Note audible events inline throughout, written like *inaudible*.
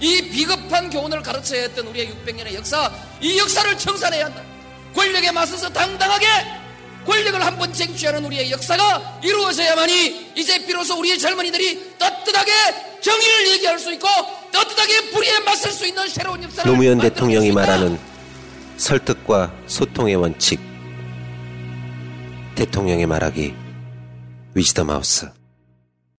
이 비겁한 교훈을 가르쳐야 했던 우리의 600년의 역사, 이 역사를 청산해야 한다. 권력에 맞서서 당당하게 권력을 한 번 쟁취하는 우리의 역사가 이루어져야만이 이제 비로소 우리의 젊은이들이 떳떳하게 정의를 얘기할 수 있고 떳떳하게 불의에 맞설 수 있는 새로운 역사를 노무현 대통령이. 말하는 설득과 소통의 원칙. 대통령의 말하기 위즈덤 하우스.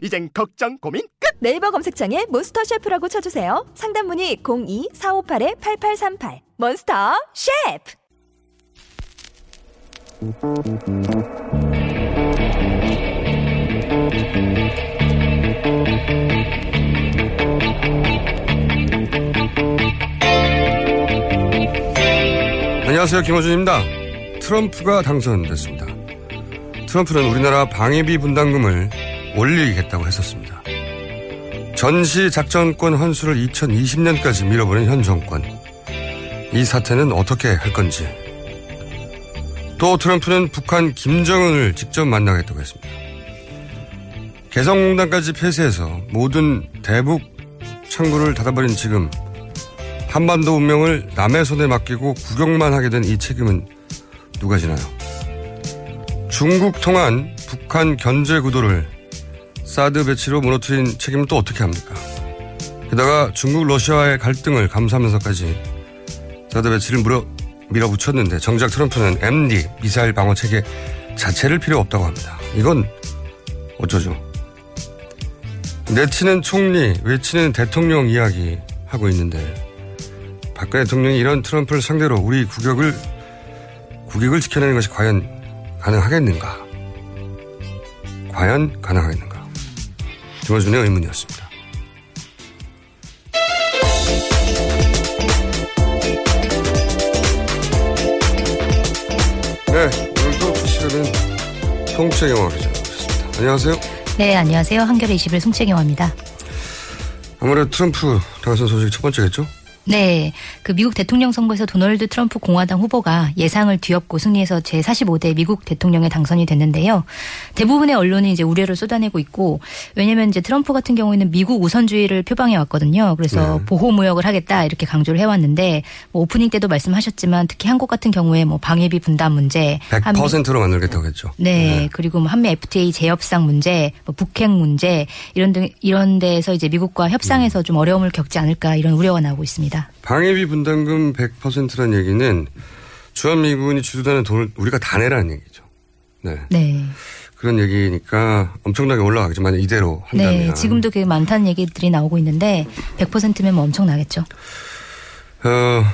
이젠 걱정 고민 끝. 네이버 검색창에 몬스터 셰프라고 쳐주세요. 상담 문의 02-458-8838 몬스터 셰프 안녕하세요. 김호준입니다. 트럼프가 당선됐습니다. 트럼프는 우리나라 방위비 분담금을 올리겠다고 했었습니다. 전시 작전권 환수를 2020년까지 밀어버린 현 정권. 이 사태는 어떻게 할 건지. 또 트럼프는 북한 김정은을 직접 만나겠다고 했습니다. 개성공단까지 폐쇄해서 모든 대북 창구를 닫아버린 지금 한반도 운명을 남의 손에 맡기고 구경만 하게 된 이 책임은 누가 지나요? 중국 통한 북한 견제 구도를 사드 배치로 무너뜨린 책임은 또 어떻게 합니까? 게다가 중국 러시아와의 갈등을 감수하면서까지 사드 배치를 물어 밀어붙였는데 정작 트럼프는 MD 미사일 방어 체계 자체를 필요 없다고 합니다. 이건 어쩌죠? 내치는 총리, 외치는 대통령 이야기 하고 있는데 박근혜 대통령이 이런 트럼프를 상대로 우리 국격을 국익을 지켜내는 것이 과연 가능하겠는가? 과연 가능하겠는가? 김호준의 의문이었습니다. 네, 오늘도 그 시간은 통째영화 기자였습니다. 안녕하세요. 네, 안녕하세요. 한겨레 21 송채경화입니다. 아무래도 트럼프 당선 소식이 첫 번째겠죠? 네, 그 미국 대통령 선거에서 도널드 트럼프 공화당 후보가 예상을 뒤엎고 승리해서 제45대 미국 대통령에 당선이 됐는데요. 대부분의 언론이 이제 우려를 쏟아내고 있고, 왜냐면 이제 트럼프 같은 경우에는 미국 우선주의를 표방해 왔거든요. 그래서 네. 보호 무역을 하겠다 이렇게 강조를 해 왔는데, 뭐 오프닝 때도 말씀하셨지만 특히 한국 같은 경우에 뭐 방해비 분담 문제, 한미- 100%로 만들겠다고 했죠. 네, 그리고 뭐 한미 FTA 재협상 문제, 뭐 북핵 문제 이런 등 이런 데서 이제 미국과 협상에서 좀 어려움을 겪지 않을까 이런 우려가 나오고 있습니다. 방해비 분담금 100%라는 얘기는 주한미군이 주도하는 돈을 우리가 다 내라는 얘기죠. 네. 네. 그런 얘기니까 엄청나게 올라가겠죠. 만약 이대로 한다면. 네, 지금도 그 많다는 얘기들이 나오고 있는데 100%면 뭐 엄청나겠죠. 어,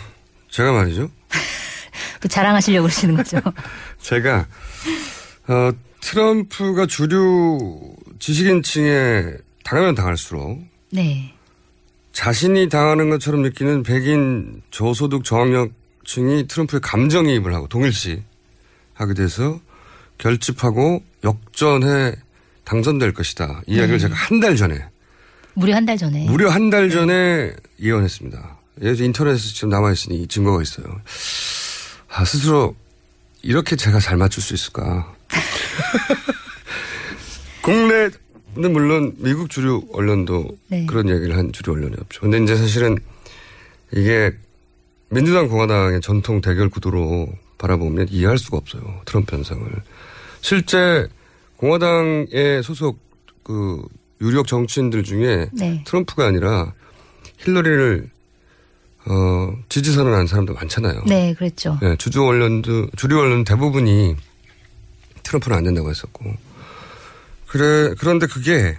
제가 말이죠. *laughs* 또 자랑하시려고 그러시는 거죠. *laughs* 제가, 어, 트럼프가 주류 지식인층에 당하면 당할수록 네. 자신이 당하는 것처럼 느끼는 백인 저소득 저학력층이 트럼프의 감정이입을 하고 동일시 하게 돼서 결집하고 역전해 당선될 것이다. 이 이야기를 제가 한 달 전에 무려 한 달 전에. 무려 한 달 전에 예언했습니다. 예전 인터넷에 지금 남아 있으니 증거가 있어요. 아, 스스로 이렇게 제가 잘 맞출 수 있을까. *laughs* 국내 는 물론 미국 주류 언론도 네. 그런 얘기를 한 주류 언론이 없죠. 근데 이제 사실은 이게 민주당 공화당의 전통 대결 구도로 바라보면 이해할 수가 없어요. 트럼프 현상을. 실제 공화당의 소속 그 유력 정치인들 중에 네. 트럼프가 아니라 힐러리를 어, 지지 선언한 사람도 많잖아요. 네, 그랬죠. 예, 주주 언론도 주류 언론 대부분이 트럼프는 안 된다고 했었고. 그래, 그런데 그게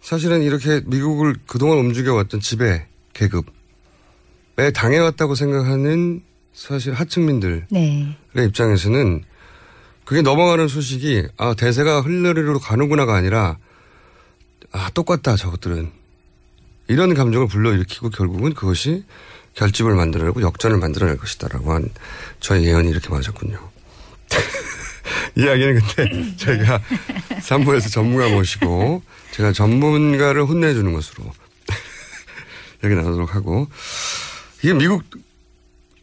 사실은 이렇게 미국을 그동안 움직여왔던 지배 계급에 당해왔다고 생각하는 사실 하층민들의 네. 입장에서는 그게 넘어가는 소식이 아 대세가 흘러리로 가는구나가 아니라 아 똑같다 저것들은 이런 감정을 불러일으키고 결국은 그것이 결집을 만들어내고 역전을 만들어낼 것이다라고 한 저의 예언이 이렇게 맞았군요. *laughs* 이야기는 근데 *laughs* 저희가 3부에서 전문가 모시고 제가 전문가를 혼내주는 것으로 *laughs* 얘기 나누도록 하고 이게 미국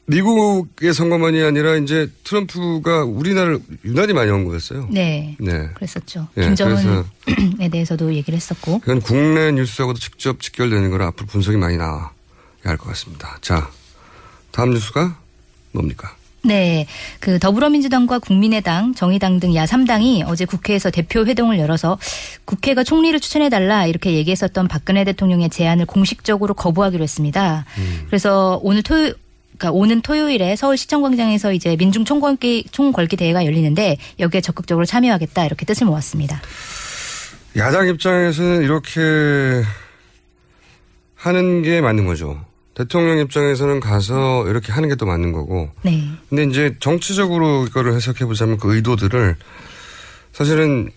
미국의 선거만이 아니라 이제 트럼프가 우리나라를 유난히 많이 온 거였어요. 네. 네. 그랬었죠. 예, 김정은에 *clears throat* 대해서도 얘기를 했었고. 그건 국내 뉴스하고도 직접 직결되는 거라 앞으로 분석이 많이 나와야 할 것 같습니다. 자, 다음 뉴스가 뭡니까? 네. 그 더불어민주당과 국민의당, 정의당 등 야3당이 어제 국회에서 대표 회동을 열어서 국회가 총리를 추천해달라 이렇게 얘기했었던 박근혜 대통령의 제안을 공식적으로 거부하기로 했습니다. 그래서 오늘 토요 그러니까 오는 토요일에 서울 시청광장에서 이제 민중 총궐기 총궐기 대회가 열리는데 여기에 적극적으로 참여하겠다 이렇게 뜻을 모았습니다. 야당 입장에서는 이렇게 하는 게 맞는 거죠. 대통령 입장에서는 가서 이렇게 하는 게 또 맞는 거고. 네. 근데 이제 정치적으로 이거를 해석해 보자면 그 의도들을 사실은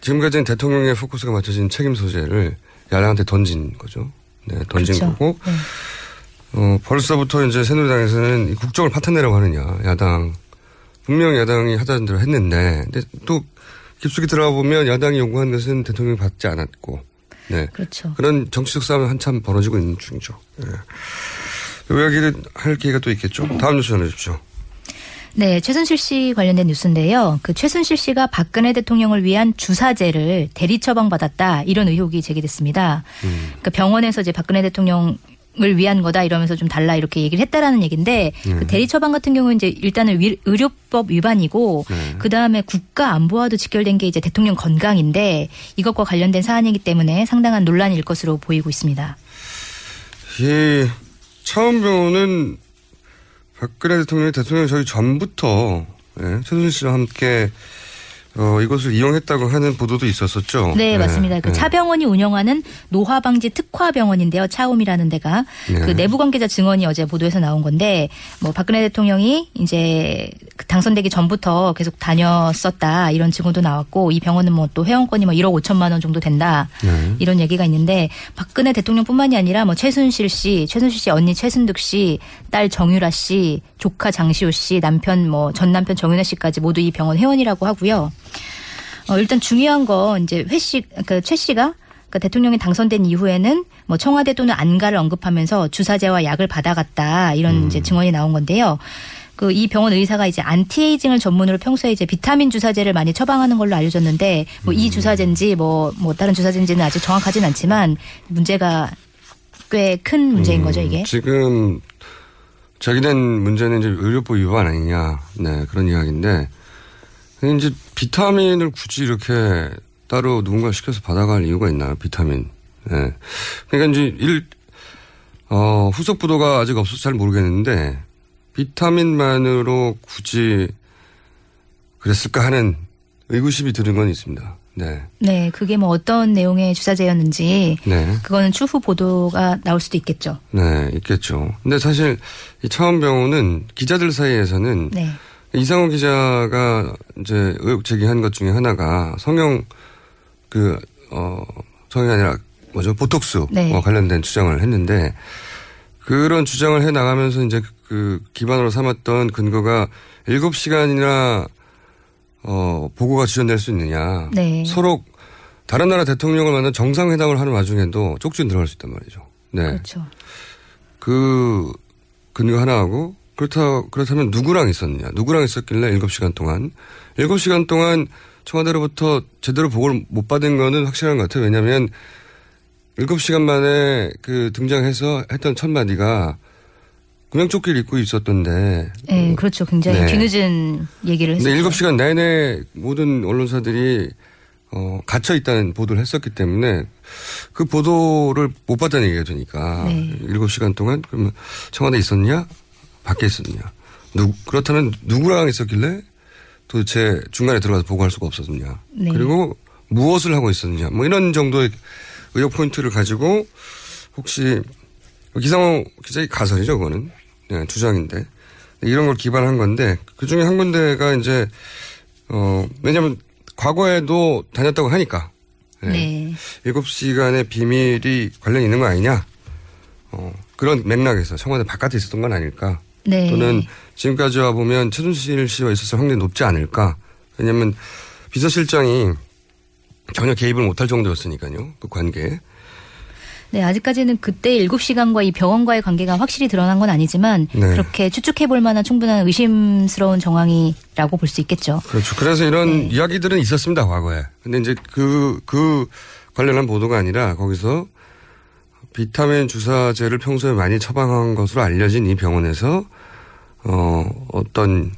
지금까지는 대통령의 포커스가 맞춰진 책임 소재를 야당한테 던진 거죠. 네, 던진 그렇죠. 거고. 네. 어, 벌써부터 이제 새누리당에서는 이 국정을 파탄내라고 하느냐, 야당. 분명 야당이 하자는 대로 했는데, 근데 또 깊숙이 들어가 보면 야당이 요구한 것은 대통령이 받지 않았고, 네. 그렇죠. 그런 정치적 싸움이 한참 벌어지고 있는 중이죠. 예. 이 이야기를 할 기회가 또 있겠죠. 다음 뉴스 전해주십시오. 네, 최순실 씨 관련된 뉴스인데요. 그 최순실 씨가 박근혜 대통령을 위한 주사제를 대리 처방받았다 이런 의혹이 제기됐습니다. 그러니까 병원에서 이제 박근혜 대통령 을 위한 거다 이러면서 좀 달라 이렇게 얘기를 했다라는 얘기인데 그 대리 처방 같은 경우는 이제 일단은 위- 의료법 위반이고 그 다음에 국가 안보와도 직결된 게 이제 대통령 건강인데 이것과 관련된 사안이기 때문에 상당한 논란일 것으로 보이고 있습니다. 이 차원 병원은 박근혜 대통령이 대통령 저희 전부터 예, 최순실 씨와 함께 어, 이것을 이용했다고 하는 보도도 있었었죠. 네, 예, 맞습니다. 그 예. 차병원이 운영하는 노화방지 특화병원인데요. 차움이라는 데가 네. 그 내부 관계자 증언이 어제 보도에서 나온 건데 뭐 박근혜 대통령이 이제 그 당선되기 전부터 계속 다녔었다 이런 증언도 나왔고 이 병원은 뭐 또 회원권이 뭐 1억 5천만 원 정도 된다 네. 이런 얘기가 있는데 박근혜 대통령뿐만이 아니라 뭐 최순실 씨, 최순실 씨 언니 최순득 씨, 딸 정유라 씨, 조카 장시호 씨, 남편 뭐 전 남편 정윤혜 씨까지 모두 이 병원 회원이라고 하고요. 어, 일단 중요한 건 이제 최 씨, 그 최 씨가 그 대통령이 당선된 이후에는 뭐 청와대 또는 안가를 언급하면서 주사제와 약을 받아갔다 이런 이제 증언이 나온 건데요. 그 이 병원 의사가 이제 anti-aging을 전문으로 평소에 이제 비타민 주사제를 많이 처방하는 걸로 알려졌는데 뭐 이 주사제인지 뭐뭐 다른 주사제인지는 아직 정확하진 않지만 문제가 꽤 큰 문제인 거죠 이게. 지금 제기된 문제는 이제 의료법 위반 아니냐, 네 그런 이야기인데 이제 비타민을 굳이 이렇게 따로 누군가 시켜서 받아갈 이유가 있나요? 비타민. 네. 그러니까 이제 일 어, 후속 보도가 아직 없어서 잘 모르겠는데 비타민만으로 굳이 그랬을까 하는 의구심이 드는 건 있습니다. 네. 네, 그게 뭐 어떤 내용의 주사제였는지 네. 그거는 추후 보도가 나올 수도 있겠죠. 네, 있겠죠. 근데 사실 이 차원병원은 기자들 사이에서는 네. 이상호 기자가 이제 의혹 제기한 것 중에 하나가 성형 그, 어, 성형이 아니라 뭐죠? 보톡스와 네. 관련된 주장을 했는데 그런 주장을 해 나가면서 이제 그 기반으로 삼았던 근거가 7시간이나 어, 보고가 지연될 수 있느냐. 네. 서로 다른 나라 대통령을 만난 정상회담을 하는 와중에도 쪽지는 들어갈 수 있단 말이죠. 네. 그렇죠. 그 근거 하나 하고 그렇다 그렇다면 누구랑 있었느냐? 누구랑 있었길래 7시간 동안 7시간 동안 청와대로부터 제대로 보고를 못 받은 거는 확실한 것 같아요. 왜냐하면 7시간 만에 그 등장해서 했던 첫 마디가 구명조끼를 입고 있었던데 네, 그렇죠. 굉장히 네. 뒤늦은 얘기를 근데 했었죠. 7시간 내내 모든 언론사들이 어, 갇혀 있다는 보도를 했었기 때문에 그 보도를 못 받다는 얘기가 되니까 네. 7시간 동안 그러면 청와대 에 있었냐? 밖에 있었냐? 누, 그렇다면 누구랑 있었길래 도대체 중간에 들어가서 보고할 수가 없었느냐. 네. 그리고 무엇을 하고 있었느냐. 뭐 이런 정도의 의혹 포인트를 가지고 혹시 기상호 기자의 가설이죠, 그거는. 네, 주장인데. 이런 걸 기반한 건데 그 중에 한 군데가 이제 어, 왜냐면 과거에도 다녔다고 하니까. 네. 7시간의 비밀이 관련이 있는 거 아니냐. 어, 그런 맥락에서 청와대 바깥에 있었던 건 아닐까. 네. 또는 지금까지 와 보면 최순실 씨와 있어서 확률이 높지 않을까. 왜냐하면 비서실장이 전혀 개입을 못할 정도였으니까요. 그 관계에. 네, 아직까지는 그때 7시간과 이 병원과의 관계가 확실히 드러난 건 아니지만 네. 그렇게 추측해 볼 만한 충분한 의심스러운 정황이라고 볼 수 있겠죠. 그렇죠. 그래서 이런 네. 이야기들은 있었습니다, 과거에. 근데 이제 그, 그 관련한 보도가 아니라 거기서 비타민 주사제를 평소에 많이 처방한 것으로 알려진 이 병원에서 어, 어떤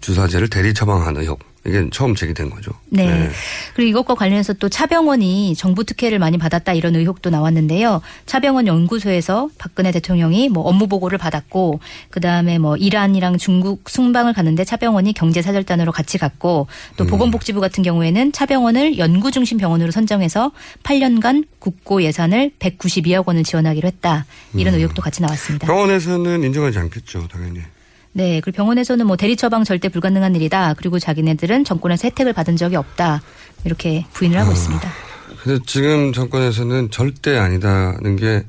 주사제를 대리 의혹. 이게 처음 제기된 거죠. 네. 그리고 이것과 관련해서 또 차병원이 정부 특혜를 많이 받았다 이런 의혹도 나왔는데요. 차병원 연구소에서 박근혜 대통령이 뭐 업무 보고를 받았고 그다음에 뭐 이란이랑 중국 순방을 갔는데 차병원이 경제 사절단으로 같이 갔고 또 보건복지부 같은 경우에는 차병원을 연구 중심 병원으로 선정해서 8년간 국고 예산을 192억 원을 지원하기로 했다. 이런 의혹도 같이 나왔습니다. 병원에서는 인정하지 않겠죠, 당연히. 네. 그리고 병원에서는 뭐 대리 처방 절대 불가능한 일이다. 그리고 자기네들은 정권에서 혜택을 받은 적이 없다. 이렇게 부인을 하고 있습니다. 근데 지금 정권에서는 절대 아니다는 게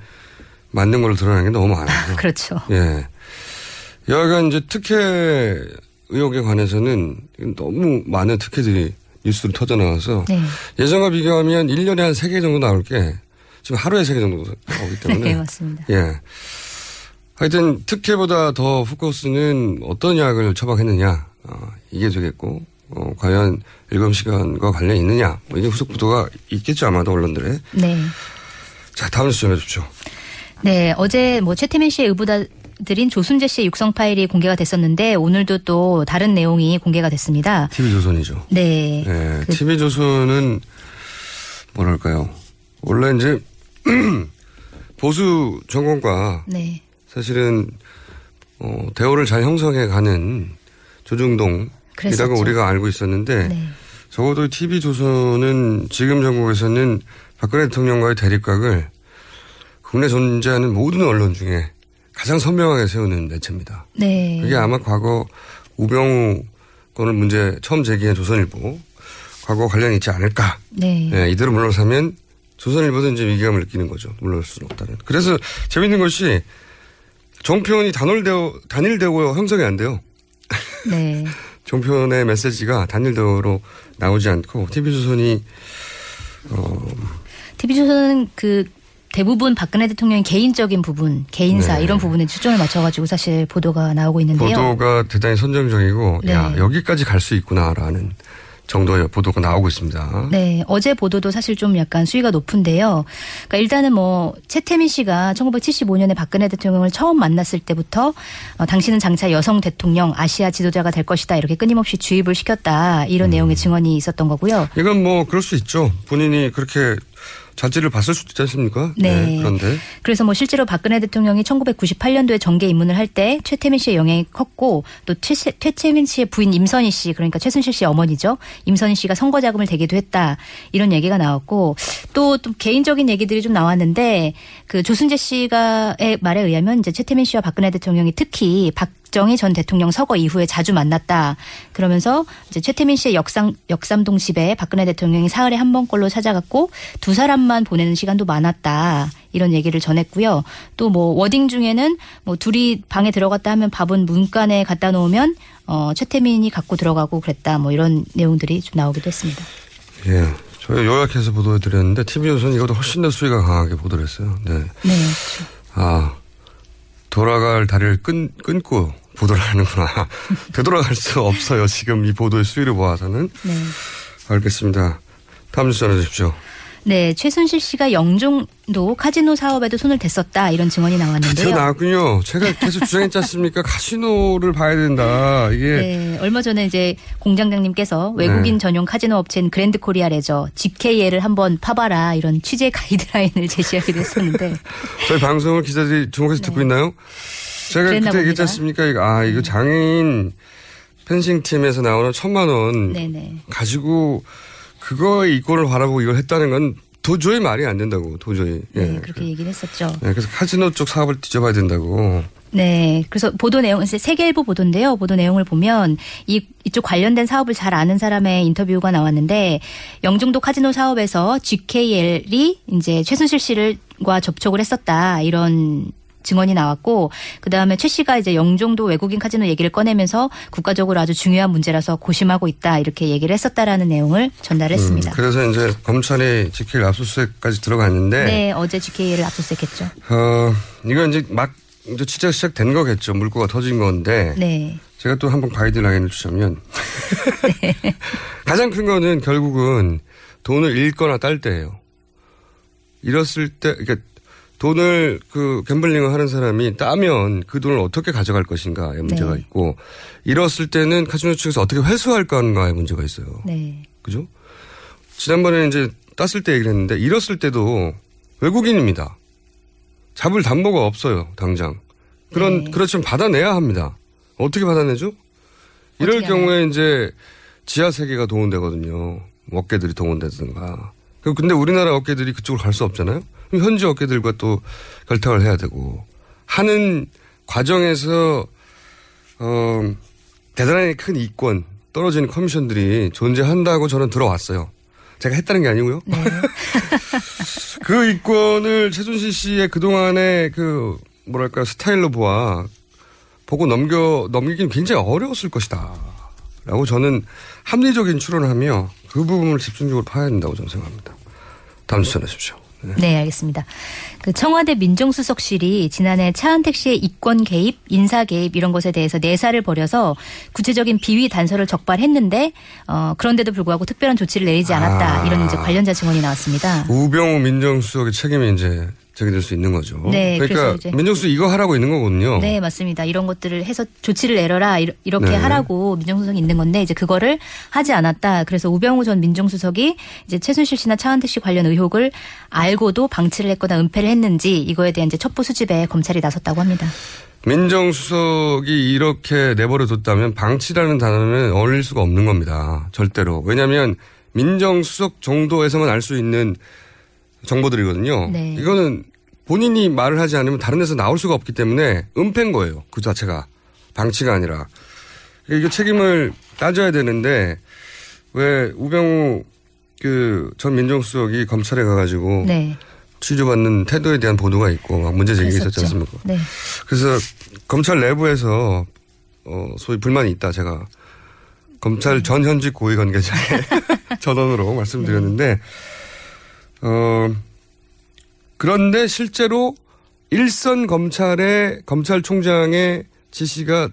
맞는 걸로 드러나는 게 너무 많아요. *laughs* 그렇죠. 예. 여하간 이제 특혜 의혹에 관해서는 너무 많은 특혜들이 뉴스로 터져 나와서 네. 예전과 비교하면 1년에 한 3개 정도 나올 게 지금 하루에 3개 정도 나오기 *laughs* 때문에. 네, 맞습니다. 예. 하여튼 특혜보다 더 포커스는 어떤 약을 처방했느냐. 어, 이게 되겠고, 어, 과연 일검시간과 관련이 있느냐. 뭐 이게 후속 보도가 있겠죠, 아마도 언론들에. 네. 자, 다음 뉴스 좀 해주십시오. 네, 어제 뭐 최태민 씨의 의붓아들인 조순재 씨의 육성 파일이 공개가 됐었는데 오늘도 또 다른 내용이 공개가 됐습니다. TV조선이죠. 네. 예, 그- TV조선은 뭐랄까요. 원래 이제 *clears throat* 보수 정권과 네. 사실은 어, 대우를 잘 형성해 가는 조중동이라고. 우리가 알고 있었는데 네. 적어도 TV조선은 지금 정국에서는 박근혜 대통령과의 대립각을 국내 존재하는 모든 언론 중에 가장 선명하게 세우는 매체입니다. 네. 그게 아마 과거 우병우 건을 문제 처음 제기한 조선일보 과거 관련이 있지 않을까. 네. 예, 이대로 물러서면 조선일보도 이제 위기감을 느끼는 거죠. 물러설 수는 없다는. 그래서 재밌는 것이 종편이 단일대우, 단일대우 형성이 안 돼요. 네. *laughs* 종편의 메시지가 단일대우로 나오지 않고 TV조선이 TV조선은 그 대부분 박근혜 대통령의 개인적인 부분, 개인사 네. 이런 부분에 초점을 맞춰가지고 사실 보도가 나오고 있는데요. 보도가 대단히 선정적이고 네. 야 여기까지 갈 수 있구나라는 정도의 보도가 나오고 있습니다. 네, 어제 보도도 사실 좀 약간 수위가 높은데요. 그러니까 일단은 뭐 최태민 씨가 1975년에 박근혜 대통령을 처음 만났을 때부터 어, 당신은 장차 여성 대통령, 아시아 지도자가 될 것이다 이렇게 끊임없이 주입을 시켰다 이런 음. 내용의 증언이 있었던 거고요. 이건 뭐 그럴 수 있죠. 본인이 그렇게 자질을 봤을 수도 있지 않습니까? 네. 그런데 그래서 뭐 실제로 박근혜 대통령이 1998년도에 정계 입문을 할 때 최태민 씨의 영향이 컸고 또 최, 최태민 씨의 부인 임선희 씨 그러니까 최순실 씨의 어머니죠. 임선희 씨가 선거 자금을 대기도 했다 이런 얘기가 나왔고 또, 또 개인적인 얘기들이 좀 나왔는데 그 조순재 씨가의 말에 의하면 이제 최태민 씨와 박근혜 대통령이 특히 박 정희 전 대통령 서거 이후에 자주 만났다. 그러면서 이제 최태민 씨의 역삼, 역삼동 집에 박근혜 대통령이 사흘에 한 번꼴로 찾아갔고 두 사람만 보내는 시간도 많았다. 이런 얘기를 전했고요. 또 뭐 워딩 중에는 뭐 둘이 방에 들어갔다 하면 밥은 문간에 갖다 놓으면 어 최태민이 갖고 들어가고 그랬다. 뭐 이런 내용들이 좀 나오기도 했습니다. 예. 저희 요약해서 보도해 드렸는데 TV조선 이것도 훨씬 더 수위가 강하게 보도를 했어요. 네. 네. 아, 돌아갈 다리를 끊, 끊고 보도를 하는구나. *laughs* 되돌아갈 수 없어요. 지금 이 보도의 수위를 보아서는. 네. 알겠습니다. 다음 뉴스 전해주십시오. 네, 최순실 씨가 영종도 카지노 사업에도 손을 댔었다 이런 증언이 나왔는데요. 나왔군요. 제가 계속 주장했지 않습니까? 카시노를 봐야 된다. 이게 네, 얼마 전에 이제 공장장님께서 외국인 네. 전용 카지노 업체인 그랜드 코리아 레저 GKL을 한번 파봐라 이런 취재 가이드라인을 *laughs* 제시하기도 했었는데 *laughs* 저희 방송을 기자들이 주목해서 듣고 있나요? 제가 네. 그때 얘기했지 봅니다. 않습니까? 이거, 아, 이거 장애인 펜싱 팀에서 나오는 천만 원 네네. 가지고 그거의 이권을 바라보고 이걸 했다는 건 도저히 말이 안 된다고 도저히. 네, 예. 그렇게 얘기를 했었죠. 네, 그래서 카지노 쪽 사업을 뒤져봐야 된다고. 네. 그래서 보도 내용, 세계일보 보도인데요. 보도 내용을 보면 이, 이쪽 관련된 사업을 잘 아는 사람의 인터뷰가 나왔는데 영종도 카지노 사업에서 GKL이 이제 최순실 씨를 과 접촉을 했었다. 이런 증언이 나왔고 그다음에 최 씨가 이제 영종도 외국인 카지노 얘기를 꺼내면서 국가적으로 아주 중요한 문제라서 고심하고 있다 이렇게 얘기를 했었다라는 내용을 전달을 했습니다. 음, 그래서 이제 검찰이 지킬 압수수색까지 들어갔는데 네, 어제 GKL을 압수수색했죠. 어, 이건 이제 막 이제 취재가 시작된 거겠죠. 물꼬가 터진 건데. 네. 제가 또 한번 가이드라인을 주자면. *laughs* 가장 큰 거는 결국은 돈을 잃거나 딸 때예요. 잃었을 때, 그러니까 돈을 그 갬블링을 하는 사람이 따면 그 돈을 어떻게 가져갈 것인가의 문제가 네. 있고 잃었을 때는 카지노 측에서 어떻게 회수할까의 문제가 있어요. 네. 그죠? 지난번에 이제 땄을 때 얘기를 했는데 잃었을 때도 외국인입니다. 잡을 담보가 없어요, 당장. 그런, 네. 그렇지만 받아내야 합니다. 어떻게 받아내죠? 이럴 어떻게 경우에 이제 지하 세계가 동원되거든요. 업계들이 동원되든가. 그 근데 우리나라 업계들이 그쪽으로 갈 수 없잖아요? 현지 업계들과 또 결탁을 해야 되고. 하는 과정에서, 어, 대단히 큰 이권, 떨어지는 커미션들이 존재한다고 저는 들어왔어요. 제가 했다는 게 아니고요. 네. *laughs* 그 이권을 최순실 씨의 그동안의 그 뭐랄까 스타일로 보아 보고 넘겨 넘기긴 굉장히 어려웠을 것이다. 라고 저는 합리적인 추론을 하며 그 부분을 집중적으로 파야 된다고 저는 생각합니다. 다음 주 전해 주십시오. 네. 네, 알겠습니다. 그 청와대 민정수석실이 지난해 차은택 씨의 이권 개입, 인사 개입 이런 것에 대해서 내사를 벌여서 구체적인 비위 단서를 적발했는데 어, 그런데도 불구하고 특별한 조치를 내리지 않았다 아. 이런 이제 관련자 증언이 나왔습니다. 우병우 민정수석의 책임이 이제 제기될 수 있는 거죠. 네, 그러니까 민정수석 이거 하라고 있는 거거든요. 네, 맞습니다. 이런 것들을 해서 조치를 내려라 이렇게 네. 하라고 민정수석이 있는 건데 이제 그거를 하지 않았다. 그래서 우병우 전 민정수석이 이제 최순실 씨나 차은택 씨 관련 의혹을 알고도 방치를 했거나 은폐를 했는지 이거에 대한 이제 첩보 수집에 검찰이 나섰다고 합니다. 민정수석이 이렇게 내버려 뒀다면 방치라는 단어는 어울릴 수가 없는 겁니다. 절대로. 왜냐하면 민정수석 정도에서만 알 수 있는 정보들이거든요. 네. 이거는 본인이 말을 하지 않으면 다른 데서 나올 수가 없기 때문에 은폐인 거예요. 그 자체가. 방치가 아니라. 이거 책임을 따져야 되는데 왜 우병우 그 전 민정수석이 검찰에 가가지고 네. 취조받는 태도에 대한 보도가 있고 막 문제 제기가 있었지. 않습니까? 네. 그래서 검찰 내부에서 어 소위 불만이 있다 제가 검찰 전 현직 고위 관계자의 *laughs* *laughs* 전원으로 말씀드렸는데 어 그런데 실제로 일선 검찰의 검찰총장의 지시가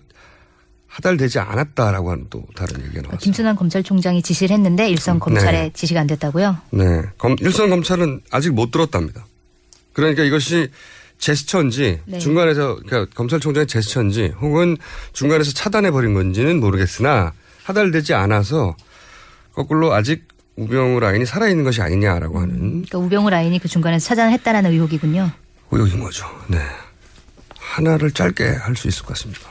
하달되지 않았다라고 하는 또 다른 얘기가 나왔습니다. 김순환 검찰총장이 지시를 했는데 일선 검찰에 네. 지시가 안 됐다고요? 네. 검, 일선 검찰은 아직 못 들었답니다. 그러니까 이것이 제스처인지 네. 중간에서 그러니까 검찰총장의 제스처인지 혹은 중간에서 차단해 버린 건지는 모르겠으나 하달되지 않아서 거꾸로 아직 우병우 라인이 살아있는 것이 아니냐라고 하는 그러니까 우병우 라인이 그 중간에서 차단했다라는 의혹이군요. 의혹인 거죠. 네. 하나를 짧게 할 수 있을 것 같습니다.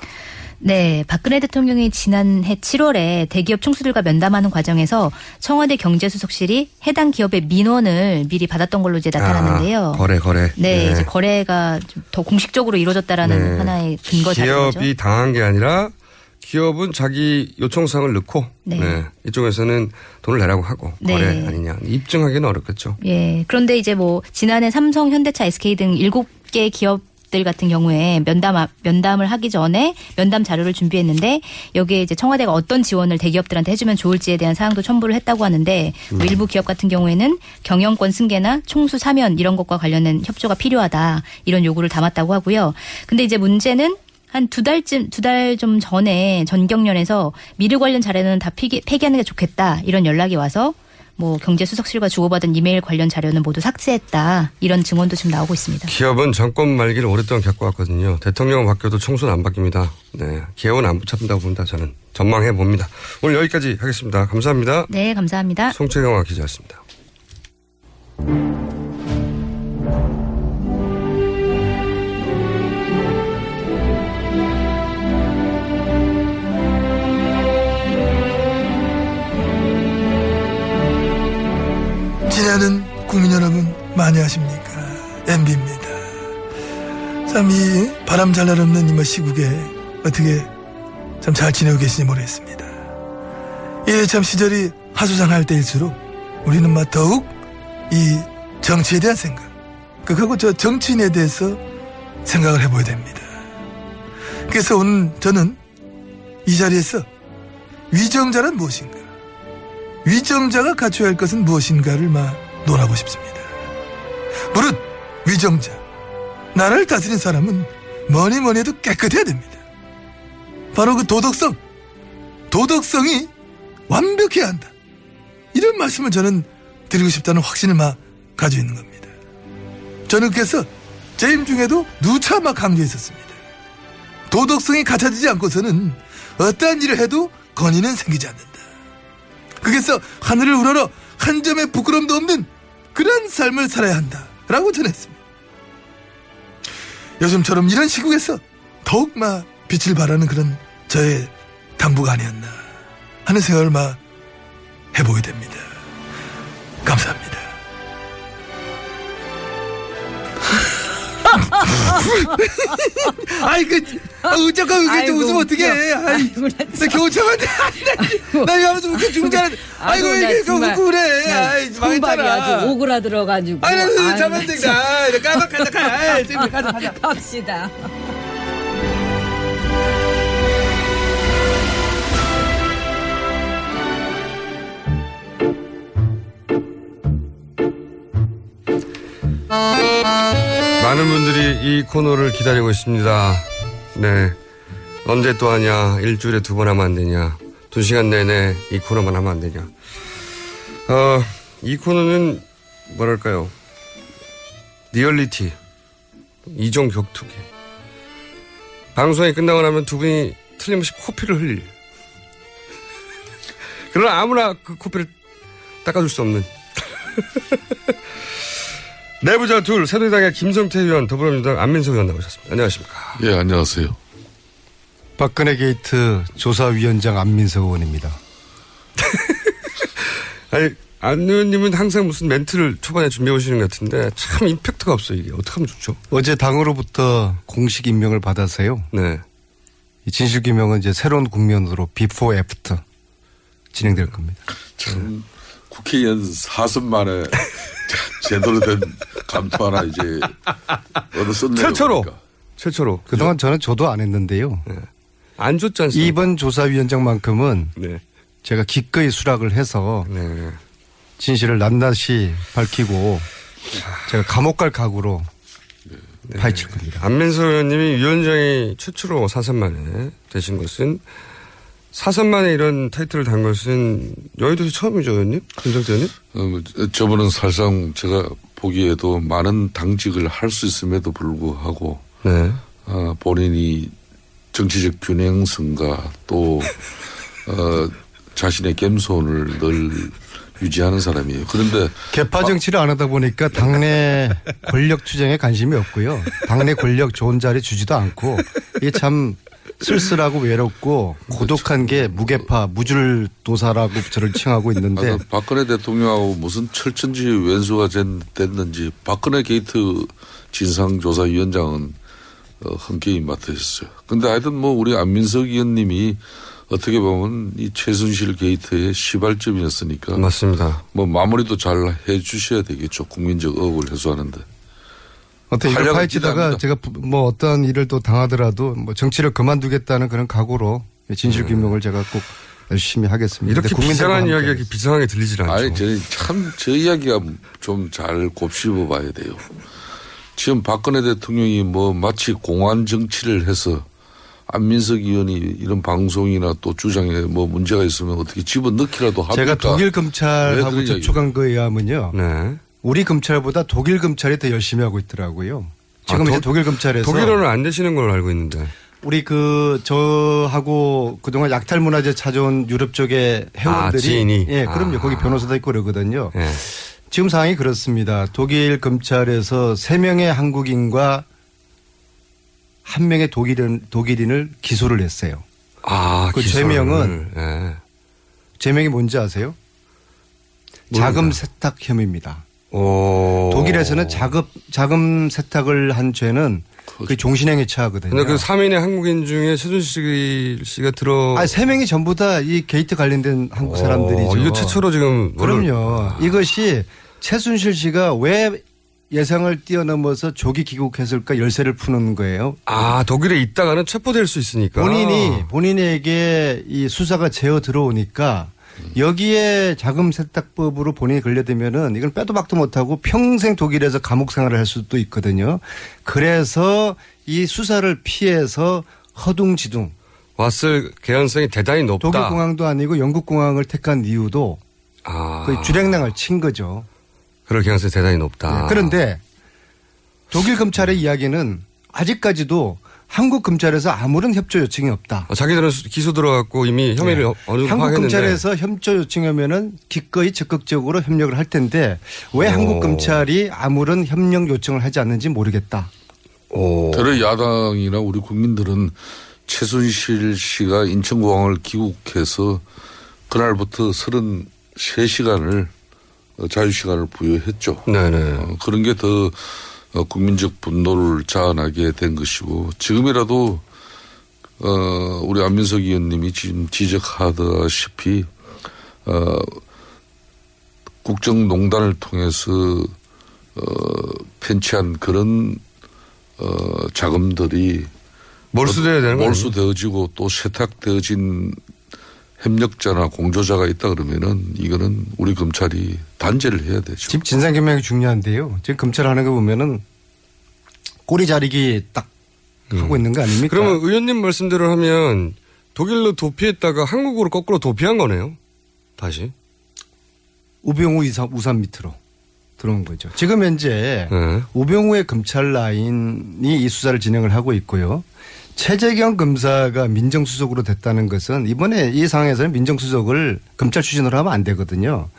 네, 박근혜 대통령이 지난해 7월에 대기업 총수들과 면담하는 과정에서 청와대 경제수석실이 해당 기업의 민원을 미리 받았던 걸로 이제 나타났는데요. 아, 거래, 거래. 네, 이제 거래가 좀더 공식적으로 이루어졌다라는 네. 하나의 근거 자료죠. 기업이 당한 게 아니라 기업은 자기 요청사항을 넣고 네. 네. 이쪽에서는 돈을 내라고 하고 네. 거래 아니냐 입증하기는 어렵겠죠. 예. 그런데 이제 뭐 지난해 삼성, 현대차, SK 등 7개 기업 들 같은 경우에 면담 앞- 면담을 하기 전에 면담 자료를 준비했는데 여기에 이제 청와대가 어떤 지원을 대기업들한테 해주면 좋을지에 대한 사항도 첨부를 했다고 하는데 뭐 일부 기업 같은 경우에는 경영권 승계나 총수 사면 이런 것과 관련된 협조가 필요하다 이런 요구를 담았다고 하고요. 근데 이제 문제는 한 두 달쯤 두 달 좀 전에 전경련에서 미르 관련 자료는 다 폐기, 폐기하는 게 좋겠다 이런 연락이 와서 뭐 경제수석실과 주고받은 이메일 관련 자료는 모두 삭제했다 이런 증언도 지금 나오고 있습니다. 기업은 정권 말기를 오랫동안 겪어왔거든요. 대통령은 바뀌어도 총수는 안 바뀝니다. 네. 기업은 안 붙잡는다고 봅니다. 저는 전망해 봅니다. 오늘 여기까지 하겠습니다. 감사합니다. 네, 감사합니다. 송채경화 기자였습니다. 국민 여러분 많이 하십니까? MB입니다. 참 이 바람 잘 날 없는 이뭐 시국에 어떻게 참 잘 지내고 계시니 모르겠습니다. 예, 참 시절이 하수상할 때일수록 우리는 막 더욱 이 정치에 대한 생각, 그하고 저 정치인에 대해서 생각을 해봐야 됩니다. 그래서 오늘 저는 이 자리에서 위정자란 무엇인가, 위정자가 갖춰야 할 것은 무엇인가를 막 논하고 싶습니다. 무릇 위정자, 나라를 다스린 사람은 뭐니 뭐니 해도 깨끗해야 됩니다. 바로 그 도덕성, 도덕성이 완벽해야 한다. 이런 말씀을 저는 드리고 싶다는 확신을 막 가지고 있는 겁니다. 저는 그래서 재임 중에도 누차 막 강조했었습니다. 도덕성이 갖춰지지 않고서는 어떠한 일을 해도 건의는 생기지 않는다. 그래서 하늘을 우러러 한 점의 부끄럼도 없는 그런 삶을 살아야 한다. 라고 전했습니다. 요즘처럼 이런 시국에서 더욱 막 빛을 발하는 그런 저의 당부가 아니었나 하는 생각을 막 해보게 됩니다. 감사합니다. *laughs* 아이 그 아, 잠깐 이게 좀 웃으면 어떡해. 아이 나 겨우 참았네. 나 이거 하면서 웃겨 죽는 줄 알았는데 아이고 이게 그 웃고 그래. 아이 손발이 망했잖아. 아주 오그라 들어가지고. 아니 아유, 참았네 참. 아 까박까박 가자. 가자 가자. *laughs* 갑시다. 많은 분들이 이 코너를 기다리고 있습니다. 네. 언제 또 하냐? 일주일에 두 번 하면 안 되냐? 두 시간 내내 이 코너만 하면 안 되냐? 어, 이 코너는 뭐랄까요? 리얼리티. 이종 격투기. 방송이 끝나고 나면 두 분이 틀림없이 코피를 흘릴. 그러나 아무나 그 코피를 닦아줄 수 없는. *laughs* 내부자 둘, 새누리당의 김성태 의원, 더불어민주당 안민석 의원 나오셨습니다. 안녕하십니까. 예, 안녕하세요. 박근혜 게이트 조사위원장 안민석 의원입니다. *laughs* 아니, 안 의원님은 항상 무슨 멘트를 초반에 준비해 오시는 것 같은데 참 임팩트가 없어요, 이게. 어떻게 하면 좋죠? 어제 당으로부터 공식 임명을 받아서요. 네. 이 진실규명은 이제 새로운 국면으로 before after 진행될 겁니다. 참, 국회의원 사선 만에 *laughs* 제대로 된 감투 하나 이제 얻었었네요. 최초로. 그러니까. 최초로. 그동안 저는 저도 안 했는데요. 안 줬지 않습니까? 이번 조사위원장만큼은 네. 제가 기꺼이 수락을 해서 네. 진실을 낱낱이 밝히고 제가 감옥 갈 각오로 파헤칠 겁니다. 안민석 의원님이 위원장이 최초로 사선만에 되신 것은 사선만에 이런 타이틀을 단 것은 여의도에서 처음이죠, 의원님? 김성태 의원님? 어, 저분은 사실상 제가 보기에도 많은 당직을 할 수 있음에도 불구하고 네. 어, 본인이 정치적 균형성과 또 *laughs* 어, 자신의 겸손을 늘 유지하는 사람이에요. 그런데 개파 정치를 안 하다 보니까 당내 권력 투쟁에 관심이 없고요. 당내 권력 좋은 자리 주지도 않고 이게 참 쓸쓸하고 외롭고 고독한 게 무계파 무줄도사라고 저를 칭하고 있는데 아, 박근혜 대통령하고 무슨 철천지 왼수가 된- 됐는지 박근혜 게이트 진상조사위원장은 어, 흔쾌히 맡으셨어요. 근데 하여튼 뭐 우리 안민석 의원님이 어떻게 보면 이 최순실 게이트의 시발점이었으니까 맞습니다. 뭐 마무리도 잘 해주셔야 되겠죠. 국민적 의혹을 해소하는데. 어떻게 이걸 활약은 파헤치다가. 제가 부- 뭐 어떤 일을 또 당하더라도 뭐 정치를 그만두겠다는 그런 각오로 진실 규명을 제가 꼭 열심히 하겠습니다. 이렇게 함께 이야기가 이렇게 비장하게 들리질 않죠. 아니, 저는 참, 저 이야기가 좀 잘 곱씹어 봐야 돼요. 지금 박근혜 대통령이 뭐 마치 공안 정치를 해서 안민석 의원이 이런 방송이나 또 주장에 뭐 문제가 있으면 어떻게 집어넣기라도 합니까? 제가 독일 왜 검찰하고 접촉한 거에 의하면요. 네. 우리 검찰보다 독일 검찰이 더 열심히 하고 있더라고요. 지금 아, 이제 도- 독일 검찰에서 독일어는 안 되시는 걸로 알고 있는데. 우리 그 저하고 그동안 약탈 문화재 찾아온 유럽 쪽의 회원들이 아, 지인이? 예, 그럼요. 아. 거기 변호사도 있고 그러거든요. 네. 지금 상황이 그렇습니다. 독일 검찰에서 세 명의 한국인과 한 명의 독일인 독일인을 기소를 했어요. 아, 그 기소를. 죄명은 네. 죄명이 뭔지 아세요? 자금 세탁 혐의입니다. 오. 독일에서는 자금 자금 세탁을 한 죄는 그 종신형에 처하거든요. 근데 그 3인의 한국인 중에 최순실 씨가 들어. 아, 세 명이 전부 다 이 게이트 관련된 한국 어, 사람들이죠. 이거 최초로 지금 그럼요. 이것이 최순실 씨가 왜 예상을 뛰어넘어서 조기 귀국했을까 열쇠를 푸는 거예요. 아, 독일에 있다가는 체포될 수 있으니까. 본인이 본인에게 이 수사가 제어 들어오니까 여기에 자금 세탁법으로 본인이 걸려들면은 이건 빼도 박도 못하고 평생 독일에서 감옥 생활을 할 수도 있거든요. 그래서 이 수사를 피해서 허둥지둥 왔을 개연성이 대단히 높다. 독일 공항도 아니고 영국 공항을 택한 이유도 아. 거의 주랭랑을 친 거죠. 그럴 개연성이 대단히 높다. 네, 그런데 독일 검찰의 이야기는 아직까지도 한국 검찰에서 아무런 협조 요청이 없다. 어, 자기들은 수- 기소 들어갔고 이미 혐의를 네. 어느 정도 한국 파악했는데. 검찰에서 협조 요청하면은 기꺼이 적극적으로 협력을 할 텐데 왜 오. 한국 검찰이 아무런 협력 요청을 하지 않는지 모르겠다. 들어 야당이나 우리 국민들은 최순실 씨가 인천공항을 귀국해서 그날부터 33시간을 어, 자유시간을 부여했죠. 네네. 어, 그런 게더 어, 국민적 분노를 자아나게 된 것이고 지금이라도 어, 우리 안민석 의원님이 지금 지적하다시피 어, 국정농단을 통해서 어, 편취한 그런 어, 자금들이 몰수돼야 되는 거 몰수되어지고 또 세탁되어진 협력자나 공조자가 있다 그러면은 이거는 우리 검찰이 단죄를 해야 되죠. 지금 진상 규명이 중요한데요. 지금 검찰 하는 거 보면은 꼬리 자르기 딱 하고 있는 거 아닙니까? 그러면 의원님 말씀대로 하면 독일로 도피했다가 한국으로 거꾸로 도피한 거네요. 다시. 우병우 이사, 우산 밑으로 들어온 거죠. 지금 현재 네. 우병우의 검찰 라인이 이 수사를 진행을 하고 있고요. 최재경 검사가 민정수석으로 됐다는 것은 이번에 이 상황에서는 민정수석을 검찰 출신으로 하면 안 되거든요.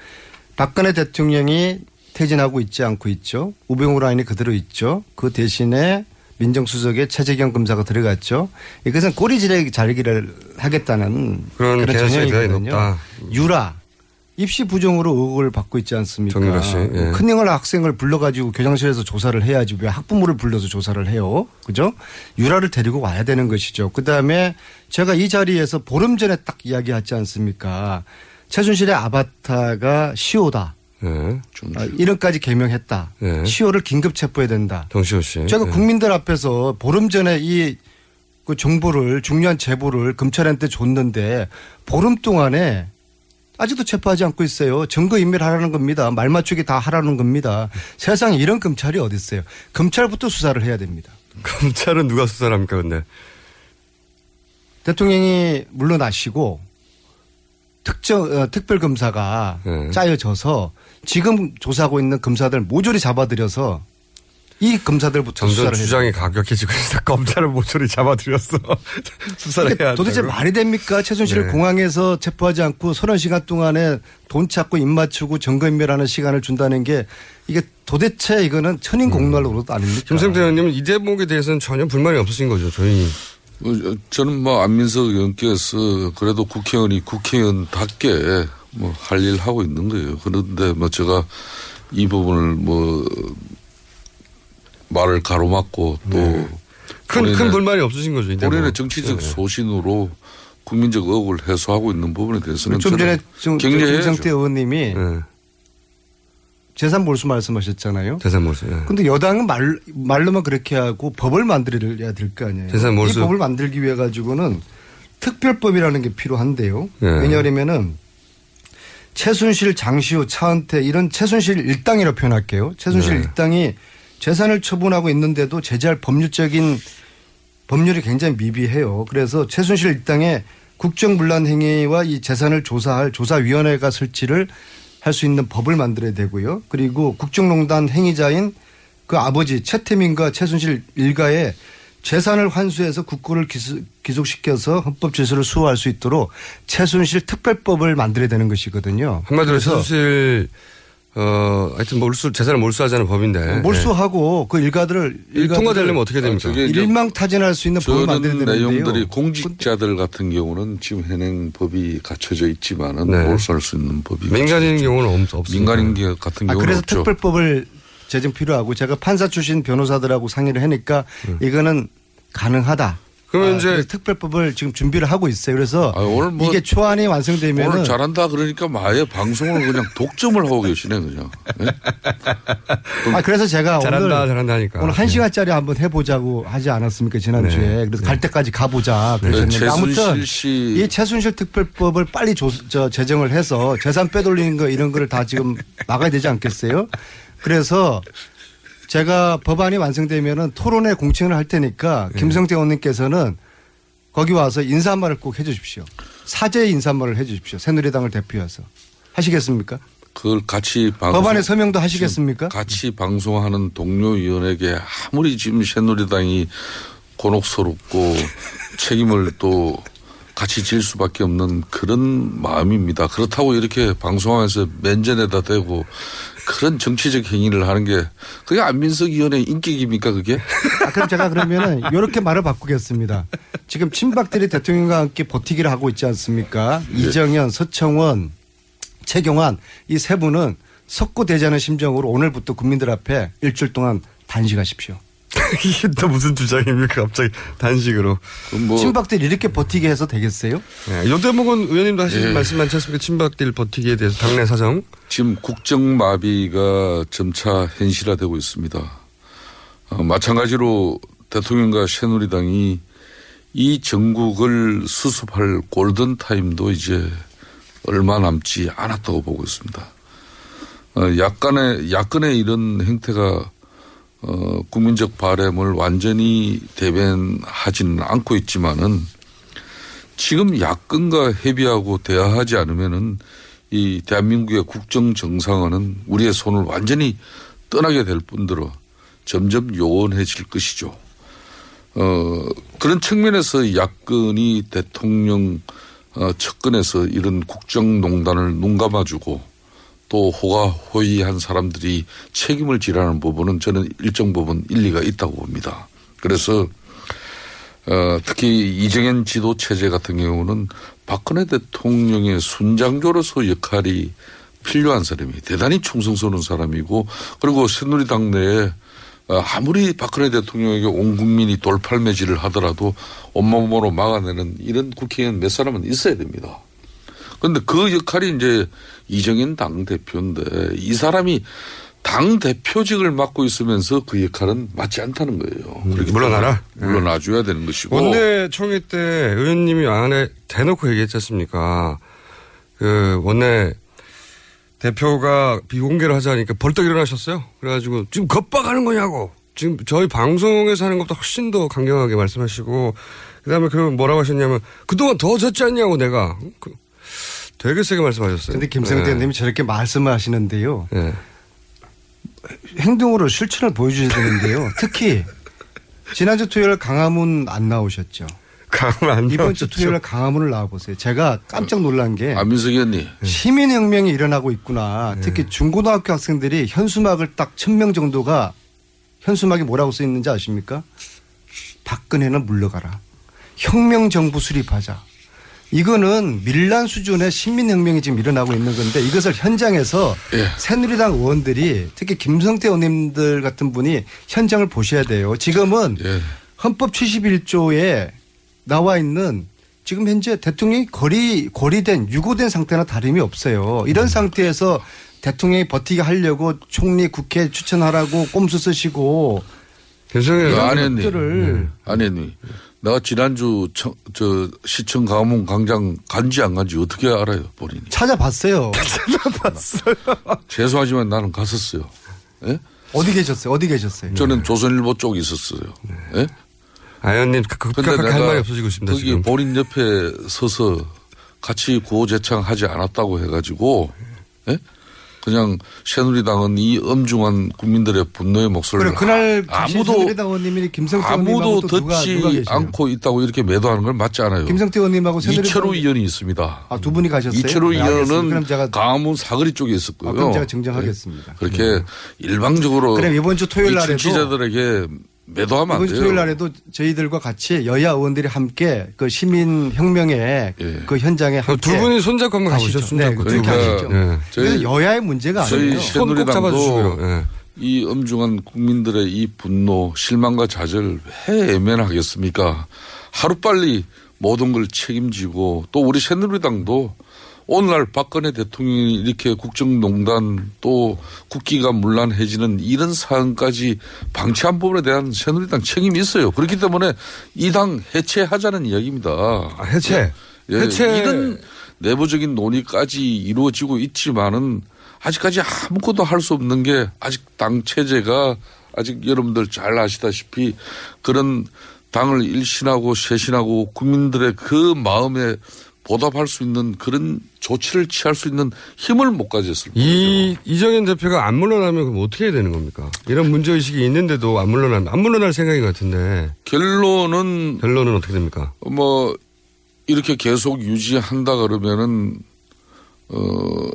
박근혜 대통령이 퇴진하고 있지 않고 있죠. 우병우 라인이 그대로 있죠. 그 대신에 민정수석에 최재경 검사가 들어갔죠. 이것은 꼬리지르기 자르기를 하겠다는 그런 대단히 전형이거든요. 높다. 유라 입시 부정으로 의혹을 받고 있지 않습니까? 정유라 씨, 예. 큰형을 학생을 불러가지고 교장실에서 조사를 해야지 왜 학부모를 불러서 조사를 해요? 그죠? 유라를 데리고 와야 되는 것이죠. 그 다음에 제가 이 자리에서 보름 전에 딱 이야기하지 않습니까? 최순실의 아바타가 시오다. 예. 아, 이름까지 개명했다. 예. 시오를 긴급 체포해야 된다. 정시호 씨. 제가 예. 국민들 앞에서 보름 전에 이 그 정보를 중요한 제보를 검찰한테 줬는데 보름 동안에 아직도 체포하지 않고 있어요. 증거 인멸하라는 겁니다. 말 맞추기 다 하라는 겁니다. 세상에 이런 검찰이 어디 있어요. 검찰부터 수사를 해야 됩니다. *laughs* 검찰은 누가 수사를 합니까, 근데? 대통령이 물러나시고 특정 어, 특별 검사가 네. 짜여져서 지금 조사하고 있는 검사들 모조리 잡아들여서 이 검사들부터 점점 수사를 해야 주장이 가격해지고 있어. 검찰을 모조리 잡아들였어. *laughs* 수사를 해야 도대체 한다고. 말이 됩니까? 최순실을 네. 공항에서 체포하지 않고 서른 시간 동안에 돈 찾고 입 맞추고 증거인멸하는 시간을 준다는 게 이게 도대체 이거는 천인 공로도 아닙니까? 김성태 의원님은 이 대목에 대해서는 전혀 불만이 없으신 거죠, 저희. 어, 저는 뭐 안민석 의원께서 그래도 국회의원이 국회의원답게 뭐 할 일 하고 있는 거예요. 그런데 뭐 제가 이 부분을 뭐 말을 가로막고 또 네. 큰, 본인의- 큰 불만이 없으신 거죠, 이 대목. 본인의 정치적 네. 소신으로 국민적 의혹을 해소하고 있는 부분에 대해서는 좀 전에. 김성태 의원님이 네. 재산 몰수 말씀하셨잖아요. 재산 몰수. 예. 근데 여당은 말, 말로만 그렇게 하고 법을 만들어야 될 거 아니에요. 재산 몰수. 이 법을 만들기 위해 가지고는 특별법이라는 게 필요한데요. 예. 왜냐하면은 최순실, 장시호, 차은태 이런 최순실 일당이라고 표현할게요. 최순실 네. 일당이 재산을 처분하고 있는데도 제재할 법률적인 법률이 굉장히 미비해요. 그래서 최순실 일당의 국정문란 행위와 이 재산을 조사할 조사위원회가 설치를 할 수 있는 법을 만들어야 되고요. 그리고 국정농단 행위자인 그 아버지 최태민과 최순실 일가의 재산을 환수해서 국고를 기속시켜서 헌법 질서를 수호할 수 있도록 최순실 특별법을 만들어야 되는 것이거든요. 한마디로 최순실 어, 하여튼 몰수, 재산을 몰수하자는 법인데. 몰수하고 그 일가들을 네. 일 통과되려면 어떻게 됩니까? 이제 일망타진할 수 있는 법을 만드는. 내용들이 공직자들 같은 경우는 지금 현행 법이 갖춰져 있지만은 네. 몰수할 수 있는 법이 민간인 경우는 없, 없습니다. 민간인 게 같은 아, 경우는 그래서 없죠. 특별법을 제정 필요하고 제가 판사 출신 변호사들하고 상의를 하니까 이거는 가능하다. 그러면 아, 이제- 특별법을 지금 준비를 하고 있어요. 그래서 아, 오늘 뭐 이게 초안이 완성되면 오늘 잘한다 그러니까 마에 방송을 그냥 독점을 하고 계시네 그냥. 예? *laughs* 아 그래서 제가 잘한다, 오늘 잘한다 하니까. 오늘 한 시간짜리 한번 해보자고 하지 않았습니까 지난 주에 네. 그래서 갈 때까지 가보자 그랬는데 네, 아무튼 최순실 씨이 최순실 특별법을 빨리 조, 저 제정을 해서 재산 빼돌리는 거 이런 거를 다 지금 막아야 되지 않겠어요? 그래서 제가 법안이 완성되면은 토론회 공청을 할 테니까 네. 김성태 의원님께서는 거기 와서 인사 한 말을 꼭 해주십시오. 사죄 인사 한 말을 해주십시오. 새누리당을 대표해서 하시겠습니까? 그걸 같이 방송 법안에 서명도 하시겠습니까? 같이 방송하는 동료 위원에게 아무리 지금 새누리당이 곤혹스럽고 *laughs* 책임을 또 같이 질 수밖에 없는 그런 마음입니다. 그렇다고 이렇게 방송하면서 맨전에다 대고 그런 정치적 행위를 하는 게 그게 안민석 의원의 인격입니까 그게? *laughs* 아, 그럼 제가 그러면은 이렇게 말을 바꾸겠습니다. 지금 친박들이 대통령과 함께 버티기를 하고 있지 않습니까? 이정현, 서청원, 최경환 이 세 분은 석고대자는 심정으로 오늘부터 국민들 앞에 일주일 동안 단식하십시오. *laughs* 이게 또 무슨 주장입니까? 갑자기 단식으로. 뭐 친박들이 이렇게 버티게 해서 되겠어요? 네, 이 대목은 의원님도 하신 예. 말씀 많지 않습니까? 친박들 버티기에 대해서 당내 사정. 지금 국정마비가 점차 현실화되고 있습니다. 어, 마찬가지로 대통령과 새누리당이 이 전국을 수습할 골든타임도 이제 얼마 남지 않았다고 보고 있습니다. 어, 약간의, 야권의 이런 행태가 어, 국민적 바램을 완전히 대변하지는 않고 있지만은 지금 야권과 협의하고 대화하지 않으면은 이 대한민국의 국정 정상화는 우리의 손을 완전히 떠나게 될 뿐더러 점점 요원해질 것이죠. 어, 그런 측면에서 야권이 대통령 어, 측근에서 이런 국정농단을 눈 감아주고 또 호가호위한 사람들이 책임을 지라는 부분은 저는 일정 부분 일리가 있다고 봅니다. 그래서 어, 특히 이정현 지도 체제 같은 경우는 박근혜 대통령의 순장조로서 역할이 필요한 사람이 대단히 충성스러운 사람이고 그리고 새누리당 내에 어, 아무리 박근혜 대통령에게 온 국민이 돌팔매질을 하더라도 온몸으로 막아내는 이런 국회의원 몇 사람은 있어야 됩니다. 그런데 그 역할이 이제 이정현 당대표인데 이 사람이 당 대표직을 맡고 있으면서 그 역할은 맞지 않다는 거예요. 그렇기 물러나라? 때문에 물러나줘야 되는 것이고. 원내 총회 때 의원님이 안에 대놓고 얘기했지 않습니까? 그 원내 대표가 비공개를 하자니까 벌떡 일어나셨어요. 그래가지고 지금 겁박하는 거냐고. 지금 저희 방송에서 하는 것보다 훨씬 더 강경하게 말씀하시고 그다음에 그러면 뭐라고 하셨냐면 그동안 더 졌지 않냐고 내가. 그 되게 세게 말씀하셨어요. 근데 김성태 네. 의원님이 저렇게 말씀을 하시는데요. 네. 행동으로 실천을 보여주셔야 되는데요. 특히 지난주 토요일 강화문 안 나오셨죠. 강화문 안 이번 주 나오셨죠. 토요일 강화문을 나와보세요. 제가 깜짝 놀란 게 안민석 의원님. 시민혁명이 일어나고 있구나. 특히 중고등학교 학생들이 현수막을 딱 천 명 정도가 현수막이 뭐라고 써 있는지 아십니까? 박근혜는 물러가라. 혁명 정부 수립하자. 이거는 밀란 수준의 시민혁명이 지금 일어나고 있는 건데 이것을 현장에서 예. 새누리당 의원들이 특히 김성태 의원님들 같은 분이 현장을 보셔야 돼요. 지금은 예. 헌법 71조에 나와 있는 지금 현재 대통령이 거리 고리된 유고된 상태나 다름이 없어요. 이런 상태에서 대통령이 버티게 하려고 총리 국회 추천하라고 꼼수 쓰시고 괜찮아요. 그 안했니? 것들을 안했니? 내가 지난주 청, 저 시청 강화문 광장 간지 안 간지 어떻게 알아요 본인이? *laughs* 찾아봤어요. 죄송하지만 나는 갔었어요. 예? 어디 계셨어요? 어디 계셨어요? 저는 조선일보 쪽에 있었어요. 예? 아연님 급격하게 할 말이 없어지고 있습니다. 거기 지금. 본인 옆에 서서 같이 구호제창하지 않았다고 해가지고 예? 그냥 새누리당은 이 엄중한 국민들의 분노의 목소리를 그래 그날 아- 아무도 아무도 누가 듣지 누가 계세요? 않고 있다고 이렇게 매도하는 건 맞지 않아요. 김성태 의원님하고 이철우 의원이 있습니다. 아, 두 분이 가셨어요? 이철우 네. 의원은 강화문 사거리 쪽에 있었고요. 아, 그럼 제가 정정하겠습니다. 네. 그렇게 일방적으로 그럼 이번 주 토요일 이 날에도 정치자들에게 매도하면 안 돼요. 토요일 날에도 저희들과 같이 여야 의원들이 함께 그 시민 혁명의 그 현장에 함께 두 분이 손잡고 한번 가시죠. 네, 손잡고. 그렇게 그러니까 하시죠. 예. 그래서 저희- 여야의 문제가 저희 아니에요. 새누리당도 예. 이 엄중한 국민들의 이 분노, 실망과 좌절 왜 애면하겠습니까? 하루빨리 모든 걸 책임지고 또 우리 새누리당도 오늘날 박근혜 대통령이 이렇게 국정농단 또 국기가 문란해지는 이런 사안까지 방치한 부분에 대한 새누리당 책임이 있어요. 그렇기 때문에 이 당 해체하자는 이야기입니다. 해체. 예, 해체. 이런 내부적인 논의까지 이루어지고 있지만은 아직까지 아무것도 할 수 없는 게 아직 당 체제가 아직 여러분들 잘 아시다시피 그런 당을 일신하고 쇄신하고 국민들의 그 마음에 보답할 수 있는 그런 조치를 취할 수 있는 힘을 못 가졌을 거예요. 이 이정현 대표가 안 물러나면 그럼 어떻게 해야 되는 겁니까? 이런 문제 의식이 있는데도 안 물러나면 안 물러날 생각인 것 같은데 결론은 결론은 어떻게 됩니까? 뭐 이렇게 계속 유지한다 그러면은 어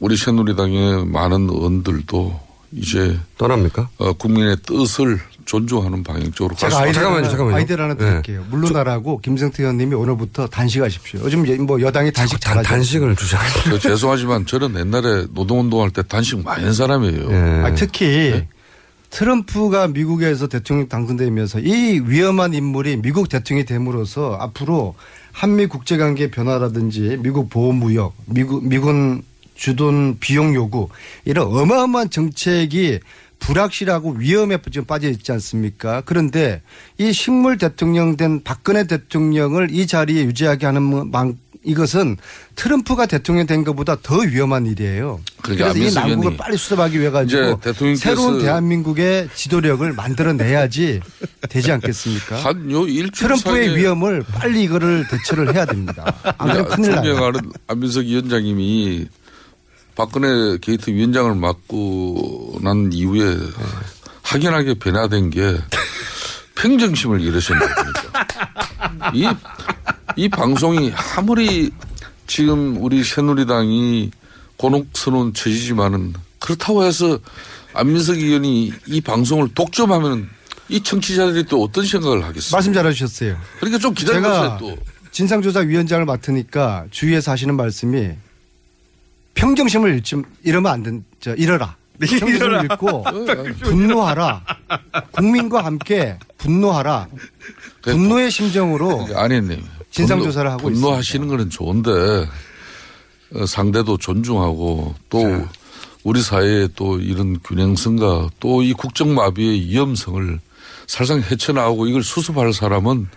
우리 새누리당의 많은 의원들도 이제 떠납니까? 어 국민의 뜻을 존중하는 방향 쪽으로 갈 제가 수. 아이디어 하나, 아이디어 하나 네. 드릴게요. 물러나라고 김성태 의원님이 오늘부터 단식하십시오. 요즘 뭐 여당이 단식 잘하죠. 단식을 주장. 저 죄송하지만 저는 옛날에 노동운동할 때 단식 많이 한 사람이에요. 예. 아, 특히 트럼프가 미국에서 대통령 당선되면서 이 위험한 인물이 미국 대통령이 됨으로써 앞으로 한미 국제관계 변화라든지 미국 보호무역, 미국 미군 주돈 비용 요구 이런 어마어마한 정책이 불확실하고 위험에 지금 빠져 있지 않습니까? 그런데 이 식물 대통령 된 박근혜 대통령을 이 자리에 유지하게 하는 망 이것은 트럼프가 대통령 된 것보다 더 위험한 일이에요. 그러니까 그래서 이 난국을 빨리 수습하기 위해 가지고 새로운 대한민국의 지도력을 만들어내야지 되지 않겠습니까? 한요 일주일 트럼프의 위험을 빨리 이거를 대처를 해야 됩니다. 안 그러면 큰일 나요. 안민석 위원장님이 박근혜 게이트 위원장을 맡고 난 이후에 확연하게 변화된 게 평정심을 잃으셨나 보니까. 이, 이 방송이 아무리 지금 우리 새누리당이 곤혹스러운 처지지만은 그렇다고 해서 안민석 의원이 이 방송을 독점하면 이 청취자들이 또 어떤 생각을 하겠어요? 말씀 잘해주셨어요. 그러니까 좀 기다려보세요 또. 진상조사위원장을 맡으니까 주위에서 하시는 말씀이 평정심을 잃지, 잃으면 안 된, 저, 잃어라. 평정심을 잃어라. 잃고 *laughs* 분노하라. 국민과 함께 분노하라. 분노의 심정으로 아니님. 진상 조사를 하고 있습니다. 분노하시는 거는 좋은데 어, 상대도 존중하고 또 우리 사회의 또 이런 균형성과 또 이 국정 마비의 위험성을 사실상 헤쳐나오고 이걸 수습할 사람은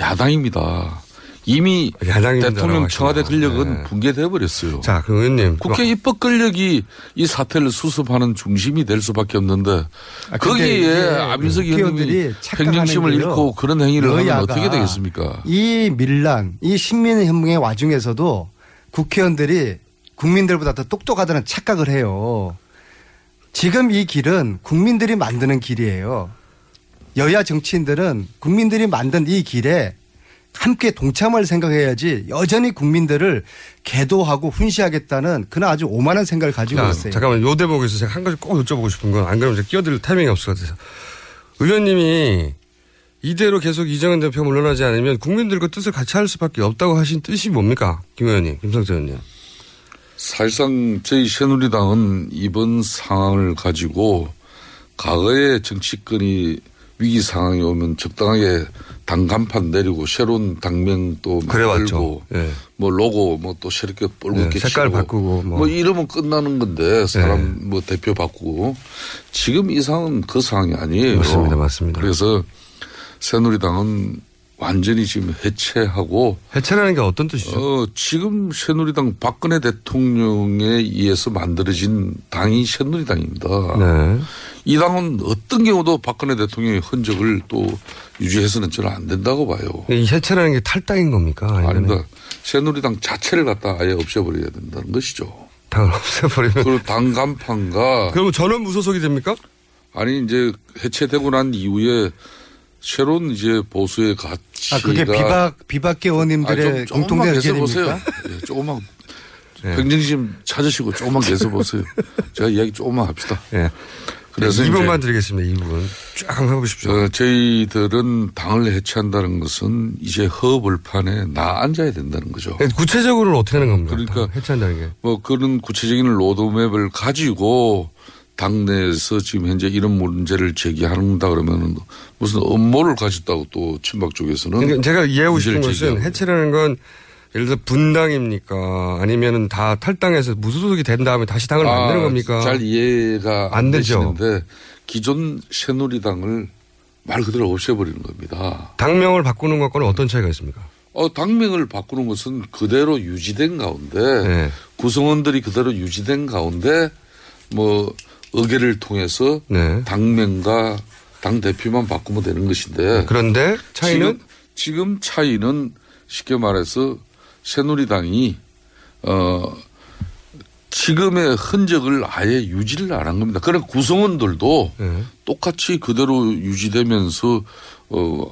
야당입니다. 이미 대통령. 청와대 권력은 네. 붕괴돼 버렸어요. 자, 그 의원님. 국회 입법 권력이 이 사태를 수습하는 중심이 될 수밖에 없는데 아, 거기에 안민석 의원님이 평정심을. 잃고 그런 행위를 하면 어떻게 되겠습니까? 이 밀란, 이 신민혁명의 와중에서도 국회의원들이 국민들보다 더 똑똑하다는 착각을 해요. 지금 이 길은 국민들이 만드는 길이에요. 여야 정치인들은 국민들이 만든 이 길에 함께 동참할 생각해야지 여전히 국민들을 계도하고 훈시하겠다는 그런 아주 오만한 생각을 가지고 자, 있어요. 잠깐만 요. 대목에서 제가 한 가지 꼭 여쭤보고 싶은 건 안 그러면 제가 끼어들 타이밍이 없을 것 같아서. 의원님이 이대로 계속 이정현 대표 물러나지 않으면 국민들과 뜻을 같이 할 수밖에 없다고 하신 뜻이 뭡니까? 김 의원님 김성태 의원님. 사실상 저희 새누리당은 이번 상황을 가지고 과거의 정치권이 위기 상황이 오면 적당하게 당 간판 내리고 새로운 당명 또. 만들고 뭐 로고 뭐 또 새롭게 네, 뻘겋게 색깔 칠하고 바꾸고 뭐. 뭐 이러면 끝나는 건데 사람 뭐 대표 바꾸고 지금 이 상황은 그 상황이 아니에요. 맞습니다, 맞습니다. 그래서 새누리당은 완전히 지금 해체하고 해체라는 게 어떤 뜻이죠? 어, 지금 새누리당 박근혜 대통령에 의해서 만들어진 당이 새누리당입니다. 네. 이 당은 어떤 경우도 박근혜 대통령의 흔적을 또 유지해서는 저는 안 된다고 봐요. 이 해체라는 게 탈당인 겁니까? 아니면 아닙니다. 새누리당 자체를 갖다 아예 없애버려야 된다는 것이죠. 당을 *laughs* 없애버리면. 그리고 당 간판과. 그러면 전원 무소속이 됩니까? 아니, 이제 해체되고 난 이후에 새로운 이제 보수의 가치가. 아, 그게 비박, 비박계 의원님들의 아니, 좀- 공통된 조금만 계속 의견입니까? 보세요. 예, 조금만. 평정심 찾으시고 조금만 계속 보세요. *laughs* 제가 이야기 조금만 합시다. 예. 그래서 네, 2분만 이제 드리겠습니다. 2분. 쫙 한번 해보십시오. 어, 저희들은 당을 해체한다는 것은 이제 허벌판에 나 앉아야 된다는 거죠. 네, 구체적으로는 어떻게 하는 겁니까? 그러니까 해체한다는 게. 뭐 그런 구체적인 로드맵을 가지고 당내에서 지금 현재 이런 문제를 제기한다 그러면은 무슨 업무를 가졌다고 또 친박 쪽에서는 그러니까 제가 이해하고 싶은 것은. 해체라는 건 예를 들어 분당입니까? 아니면은 다 탈당해서 무소속이 된 다음에 다시 당을 아, 만드는 겁니까? 잘 이해가 안, 안 되죠. 되시는데 기존 새누리당을 말 그대로 없애버리는 겁니다. 당명을 바꾸는 것과는 어떤 차이가 있습니까? 어, 당명을 바꾸는 것은 그대로 유지된 가운데 네. 구성원들이 그대로 유지된 가운데 뭐 의결을 통해서 네. 당명과 당 대표만 바꾸면 되는 것인데 그런데 차이는 지금, 지금 차이는 쉽게 말해서 새누리당이 어 지금의 흔적을 아예 유지를 안 한 겁니다. 그런 구성원들도 네. 똑같이 그대로 유지되면서 어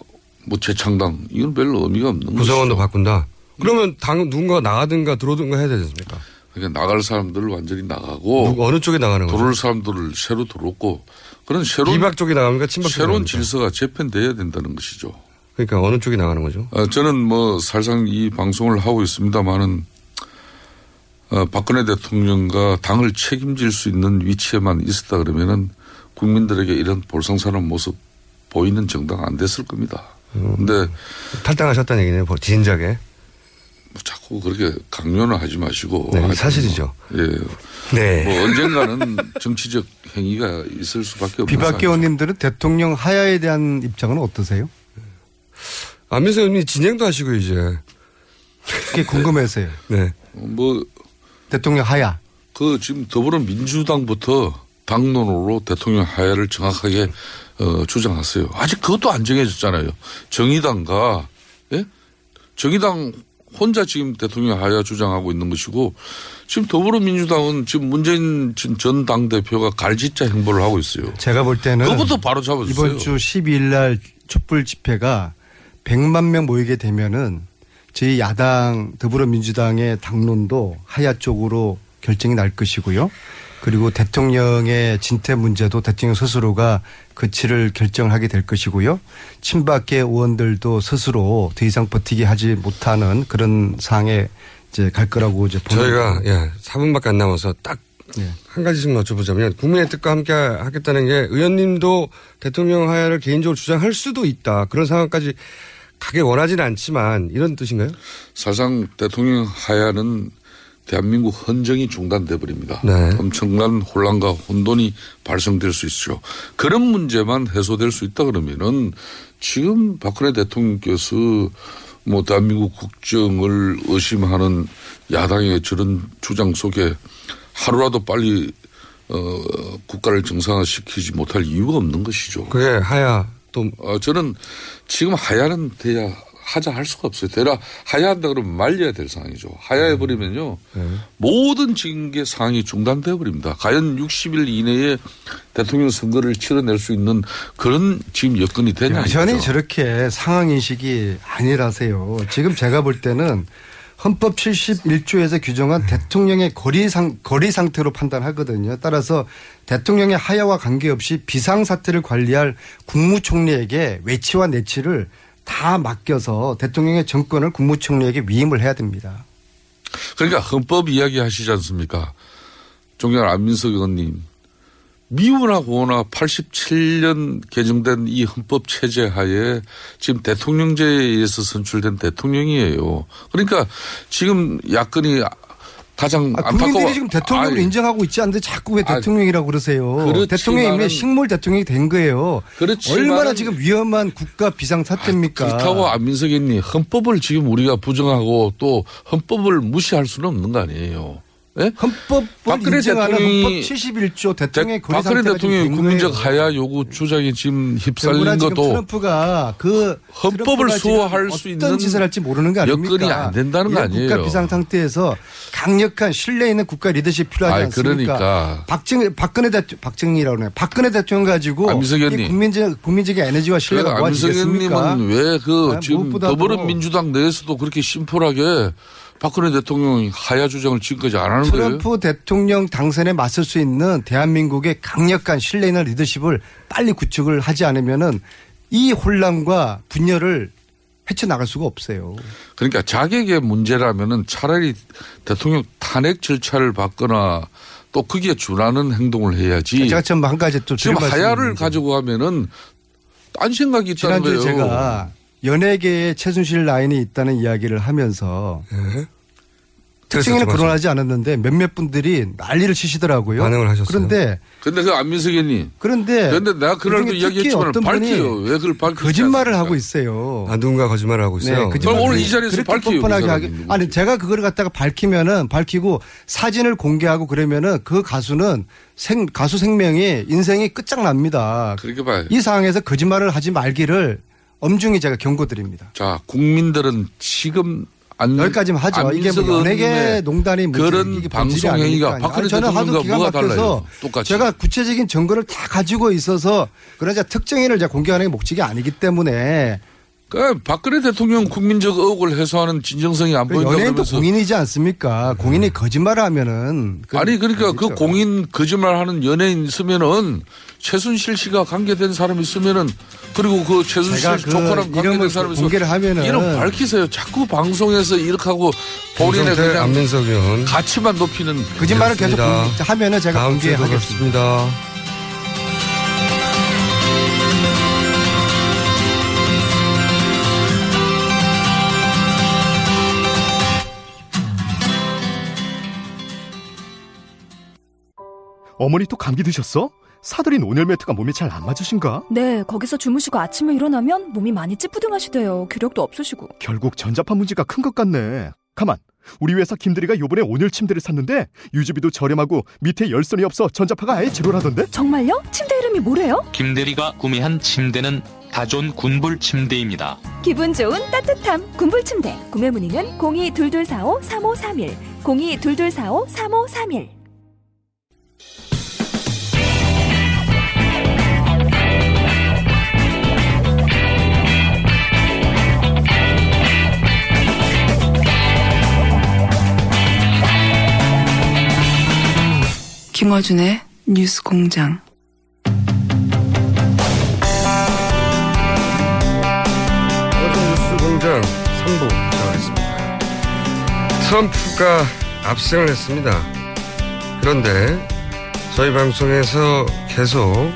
뭐 재창당 이건 별로 의미가 없는 구성원도 것이죠. 바꾼다. 그러면 당 누군가 나가든가 들어오든가 해야 되지 않습니까? 그러니까 나갈 사람들을 완전히 나가고 누구 어느 쪽에 나가는 거죠? 들어올 사람들을 새로 들어오고 그런 새로운 비박 쪽이 나갑니까? 친박 새로운? 질서가 재편돼야 된다는 것이죠. 그러니까 어느 쪽이 나가는 거죠? 어, 저는 뭐 살상 이 방송을 하고 있습니다만은 어, 박근혜 대통령과 당을 책임질 수 있는 위치에만 있었다 그러면은 국민들에게 이런 볼상사는 모습 보이는 정당 안 됐을 겁니다. 근데 탈당하셨다는 얘기네요. 뭐 진작에. 뭐 자꾸 그렇게 강요는 하지 마시고. 네, 사실이죠. 뭐, 예. 네. 뭐 언젠가는 *laughs* 정치적 행위가 있을 수밖에 없는 비박계 의원님들은 대통령 하야에 대한 입장은 어떠세요? 안민석 의원님 진행도 하시고 이제. 그게 궁금해서요. *laughs* 네. 뭐 대통령 하야. 그 지금 더불어민주당부터 당론으로 대통령 하야를 정확하게 어, 주장하세요. 아직 그것도 안 정해졌잖아요. 정의당과 예? 정의당 혼자 지금 대통령 하야 주장하고 있는 것이고 지금 더불어민주당은 지금 문재인 전 당대표가 갈짓자 행보를 하고 있어요. 제가 볼 때는 그것부터 바로 잡아주세요. 이번 주 12일 날 촛불 집회가 100만 명 모이게 되면은 저희 야당 더불어민주당의 당론도 하야 쪽으로 결정이 날 것이고요. 그리고 대통령의 진퇴 문제도 대통령 스스로가 그 치를 결정을 하게 될 것이고요. 친박계 의원들도 스스로 더 이상 버티게 하지 못하는 그런 상에 이제 갈 거라고 이제 보는 저희가. 예, 4분밖에 안 남아서 딱한 가지씩 여쭤보자면 국민의 뜻과 함께 하겠다는 게 의원님도 대통령 하야를 개인적으로 주장할 수도 있다. 그런 상황까지 가게 원하지는 않지만 이런 뜻인가요? 사실상 대통령 하야는 대한민국 헌정이 중단돼 버립니다. 네. 엄청난 혼란과 혼돈이 발생될 수 있죠. 그런 문제만 해소될 수 있다 그러면은 지금 박근혜 대통령께서 뭐 대한민국 국정을 의심하는 야당의 저런 주장 속에 하루라도 빨리 어 국가를 정상화시키지 못할 이유가 없는 것이죠. 그게 하야 또 어, 저는 지금 하야는 돼야 하자 할 수가 없어요. 되라 하야한다 그러면 말려야 될 상황이죠. 하야해 버리면요 모든 징계 상황이 중단돼 버립니다. 과연 60일 이내에 대통령 선거를 치러낼 수 있는 그런 지금 여건이 되냐. 여전히. 저렇게 상황 인식이 아니라세요. 지금 제가 볼 때는 헌법 71조에서 규정한 대통령의 거리 상 거리 상태로 판단하거든요. 따라서 대통령의 하야와 관계없이 비상 사태를 관리할 국무총리에게 외치와 내치를 다 맡겨서 대통령의 정권을 국무총리에게 위임을 해야 됩니다. 그러니까 헌법 이야기 하시지 않습니까? 존경하는 안민석 의원님. 미우나 고나 87년 개정된 이 헌법 체제 하에 지금 대통령제에 의해서 선출된 대통령이에요. 그러니까 지금 야권이 가장 아. 국민들이 지금 대통령을 아니, 인정하고 있지 않는데 자꾸 왜 대통령이라고 그러세요? 그렇지만은- 대통령이 이미 식물 대통령이 된 거예요. 그렇지만은- 얼마나 지금 위험한 국가 비상 사태입니까? 그렇다고 안민석 의원님 헌법을 지금 우리가 부정하고 또 헌법을 무시할 수는 없는 거 아니에요. 예? 헌법을 박근혜 인정하는 대통령이 헌법 71조 대통령의 고리 박근혜 대통령이 국민적. 하야 요구 주장이 지금 휩쓸린 것도 트럼프가 그 헌법을 수호할 수 어떤 있는 짓을 할지 모르는 거 아닙니까? 여건이 안 된다는 거 아니에요. 국가 비상 상태에서 강력한 신뢰 있는 국가 리더십 필요하지 않습니까? 그러니까. 박정 박근혜 대통령 박정희라고 그러네. 박근혜 대통령 가지고 안민석 이. 국민적 국민적인 에너지와 신뢰가 안민석 모아지겠습니까? 의원님은 왜그 아, 지금 더불어민주당 내에서도 그렇게 심플하게 박근혜 대통령이 하야 주장을 지금까지 안 하는 거예요? 트럼프 대통령 당선에 맞설 수 있는 대한민국의 강력한 신뢰 있는 리더십을 빨리 구축을 하지 않으면은 이 혼란과 분열을 헤쳐나갈 수가 없어요. 그러니까 자격의 문제라면은 차라리 대통령 탄핵 절차를 받거나 또 거기에 준하는 행동을 해야지. 제가 좀한 가지 또 지금 하야를. 가지고 가면은 딴 생각이 있다는 거예요. 제가 연예계에 최순실 라인이 있다는 이야기를 하면서 특징에는 그랬었죠, 거론하지 않았는데 몇몇 분들이 난리를 치시더라고요. 반응을 하셨어요? 그런데 근데 그 안민석 의원님. 그런데 그런데 내가 그날도 이야기했지만 밝혀요. 왜 그걸 밝히지 거짓말을 않습니까? 하고 있어요. 아, 누군가 거짓말을 하고 있어요. 네, 거짓말. 그럼 오늘 이 자리에서 뻔뻔하게 그 하게. 아니 제가 그걸 갖다가 밝히면은 밝히고 사진을 공개하고 그러면은 그 가수는 생 가수 생명이 인생이 끝장납니다. 그렇게 봐요. 이 상황에서 거짓말을 하지 말기를 엄중히 제가 경고드립니다. 자, 국민들은 지금 안 여기까지만 하죠. 이게 뭐 연예계 의원님의 농단이 그런 방송 행위가. 박근혜 저는 하도 기가 뭐가 막혀서? 똑같이. 제가 구체적인 증거를 다 가지고 있어서 그러자 특정인을 제가 공개하는 게 목적이 아니기 때문에 그 박근혜 대통령 국민적 의혹을 해소하는 진정성이 안그 보인다 연예인도 그러면서 공인이지 않습니까? 공인이 거짓말을 하면은 아니 그러니까 그. 공인 거짓말하는 연예인 있으면은 최순실 씨가 관계된 사람이 있으면은 그리고 그 최순실 그 조카랑 관계된 사람이 있으면 공개를 하면은 이름 밝히세요. 자꾸 방송에서 이렇게 하고 본인의 그냥 안민석 의원. 가치만 높이는 거짓말을 계속 하면은 제가 다음 주에 공개하겠습니다. 뵙겠습니다. 어머니 또 감기 드셨어? 사들인 온열 매트가 몸에 잘 안 맞으신가? 네, 거기서 주무시고 아침에 일어나면 몸이 많이 찌뿌둥하시대요. 기력도 없으시고. 결국 전자파 문제가 큰 것 같네. 가만. 우리 회사 김대리가 요번에 온열 침대를 샀는데 유지비도 저렴하고 밑에 열선이 없어 전자파가 아예 제로라던데? 정말요? 침대 이름이 뭐래요? 김대리가 구매한 침대는 다존 군불 침대입니다. 기분 좋은 따뜻함 군불 침대. 구매 문의는 0222453531, 0222453531. 김어준의 뉴스 공장. 뉴스 공장 3부 시작하겠습니다. 트럼프가 압승을 했습니다. 그런데 저희 방송에서 계속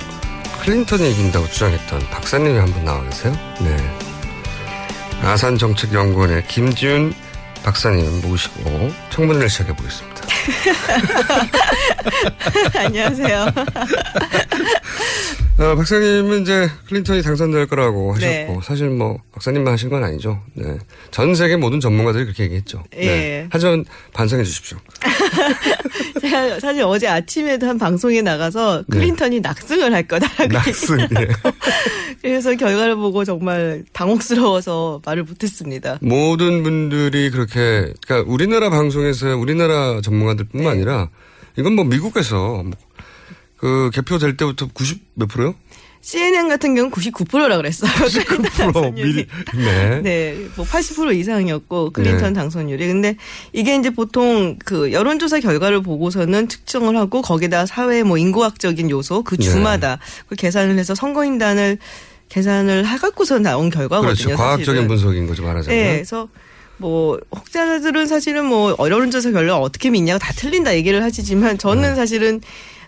클린턴이 이긴다고 주장했던 박사님이 한 분 나와 계세요. 네. 아산정책연구원의 김지훈 박사님 모시고 청문회를 시작해 보겠습니다. *laughs* 안녕하세요. 어, 박사님은 이제 클린턴이 당선될 거라고 하셨고 네. 사실 뭐 박사님만 하신 건 아니죠. 네. 전 세계 모든 전문가들이 그렇게 얘기했죠. 네. 예. 하지만 반성해 주십시오. *laughs* 제가 사실 어제 아침에도 한 방송에 나가서 클린턴이 낙승을 할 거다라고 네. 낙승. 예. *laughs* 그래서 결과를 보고 정말 당혹스러워서 말을 못했습니다. 모든 분들이 그렇게 그러니까 우리나라 방송에서 우리나라 전문가들뿐만 네. 아니라 이건 뭐 미국에서 뭐그 개표될 때부터 90 몇 프로요? CNN 같은 경우는 99%라 그랬어요. 99% *laughs* 미리 네. 네, 뭐 80% 이상이었고 클린턴 네. 당선율이. 근데 이게 이제 보통 그 여론조사 결과를 보고서는 측정을 하고 거기다 사회 뭐 인구학적인 요소 그 네. 주마다 그 계산을 해서 선거인단을 계산을 해갖고서 나온 결과거든요. 그렇죠. 과학적인. 분석인 거죠 말하자면. 네, 그래서 뭐 혹자들은 사실은 뭐 여론조사 결과 어떻게 믿냐고 다 틀린다 얘기를 하시지만 저는 사실은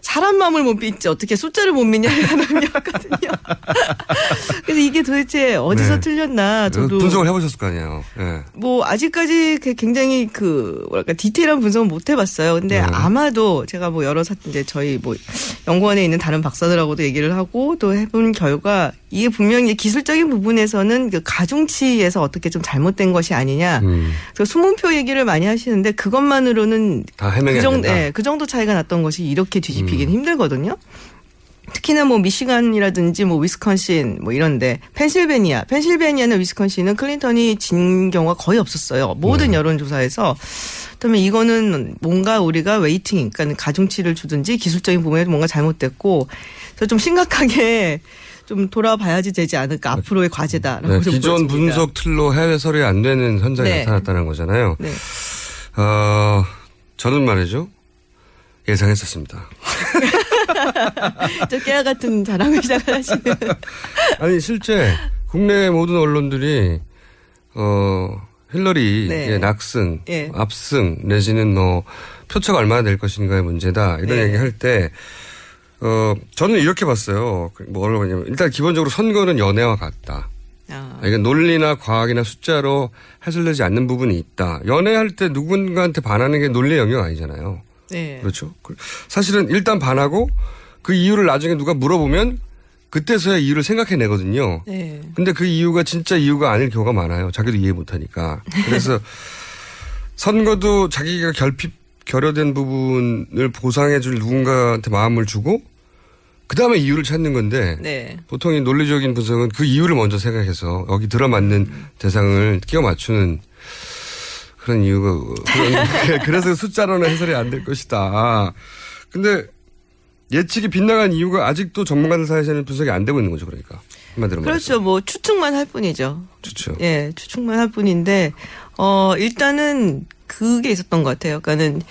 사람 마음을 못 믿지 어떻게 숫자를 못 믿냐라는 의미였거든요. *laughs* 그래서 이게 도대체 어디서 네. 틀렸나 저도 분석을 해보셨을 거 아니에요. 예. 뭐 아직까지 그 굉장히 그 뭐랄까 디테일한 분석은 못 해봤어요. 근데 네. 아마도 제가 뭐 여러 사 이제 저희 뭐 연구원에 있는 다른 박사들하고도 얘기를 하고 또 해본 결과 이게 분명히 기술적인 부분에서는 그 가중치에서 어떻게 좀 잘못된 것이 아니냐. 음. 그래서 수문표 얘기를 많이 하시는데 그것만으로는 다 해명이 그안 정도, 된다. 예, 그 정도 차이가 났던 것이 이렇게 뒤집히 긴 음. 힘들거든요. 특히나 뭐 미시간이라든지 뭐 위스콘신 뭐 이런데 펜실베니아, 펜실베니아나 위스콘신은 클린턴이 진 경우가 거의 없었어요. 모든 네. 여론조사에서. 그다음에 이거는 뭔가 우리가 weighting, 그러니까 가중치를 주든지 기술적인 부분에 뭔가 잘못됐고, 그래서 좀 심각하게 *laughs* 좀 돌아봐야지 되지 않을까 앞으로의 과제다라고 네, 좀 기존 보여집니다. 분석 틀로 해외 서류에 안 되는 현상이 네. 나타났다는 거잖아요. 네. 어, 저는 말이죠. 예상했었습니다. *laughs* 저 깨알 같은 자랑을 시작하시는. *laughs* 아니, 실제 국내 모든 언론들이, 어, 힐러리의 네. 낙승, 예. 압승, 내지는 뭐, 표차가 얼마나 될 것인가의 문제다. 이런 네. 얘기 할 때, 어, 저는 이렇게 봤어요. 그 뭐, 뭐냐면, 일단 기본적으로 선거는 연애와 같다. 아. 아, 이건 논리나 과학이나 숫자로 해설되지 않는 부분이 있다. 연애할 때 누군가한테 반하는 게 논리의 영역 아니잖아요. 네. 그렇죠. 그- 사실은 일단 반하고 그 이유를 나중에 누가 물어보면 그때서야 이유를 생각해내거든요. 네. 근데 그 이유가 진짜 이유가 아닐 경우가 많아요. 자기도 이해 못하니까. 그래서 *laughs* 선거도 자기가 결핍 결여된 부분을 보상해줄 누군가한테 마음을 주고 그 다음에 이유를 찾는 건데 네. 보통 이 논리적인 분석은 그 이유를 먼저 생각해서 여기 들어맞는 대상을 끼워 맞추는 그런 이유가 그런- *laughs* 그래서 숫자로는 해설이 안 될 것이다. 근데 예측이 빗나간 이유가 아직도 전문가들 사이에서는 분석이 안 되고 있는 거죠, 그러니까 한마디로 말해서. 그렇죠. 뭐 추측만 할 뿐이죠. 그렇죠. 예, 추측만 할 뿐인데 어 일단은 그게 있었던 것 같아요. 그러니까는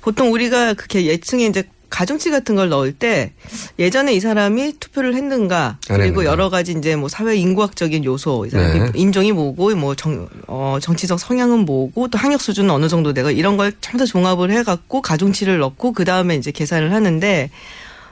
보통 우리가 그렇게 예측에 이제 가중치 같은 걸 넣을 때 예전에 이 사람이 투표를 했는가 안 그리고. 여러 가지 이제 뭐 사회 인구학적인 요소 이 사람이 네. 인종이 뭐고 뭐 정, 어, 정치적 성향은 뭐고 또 학력 수준은 어느 정도 되고 이런 걸 전부 다 종합을 해갖고 가중치를 넣고 그 다음에 이제 계산을 하는데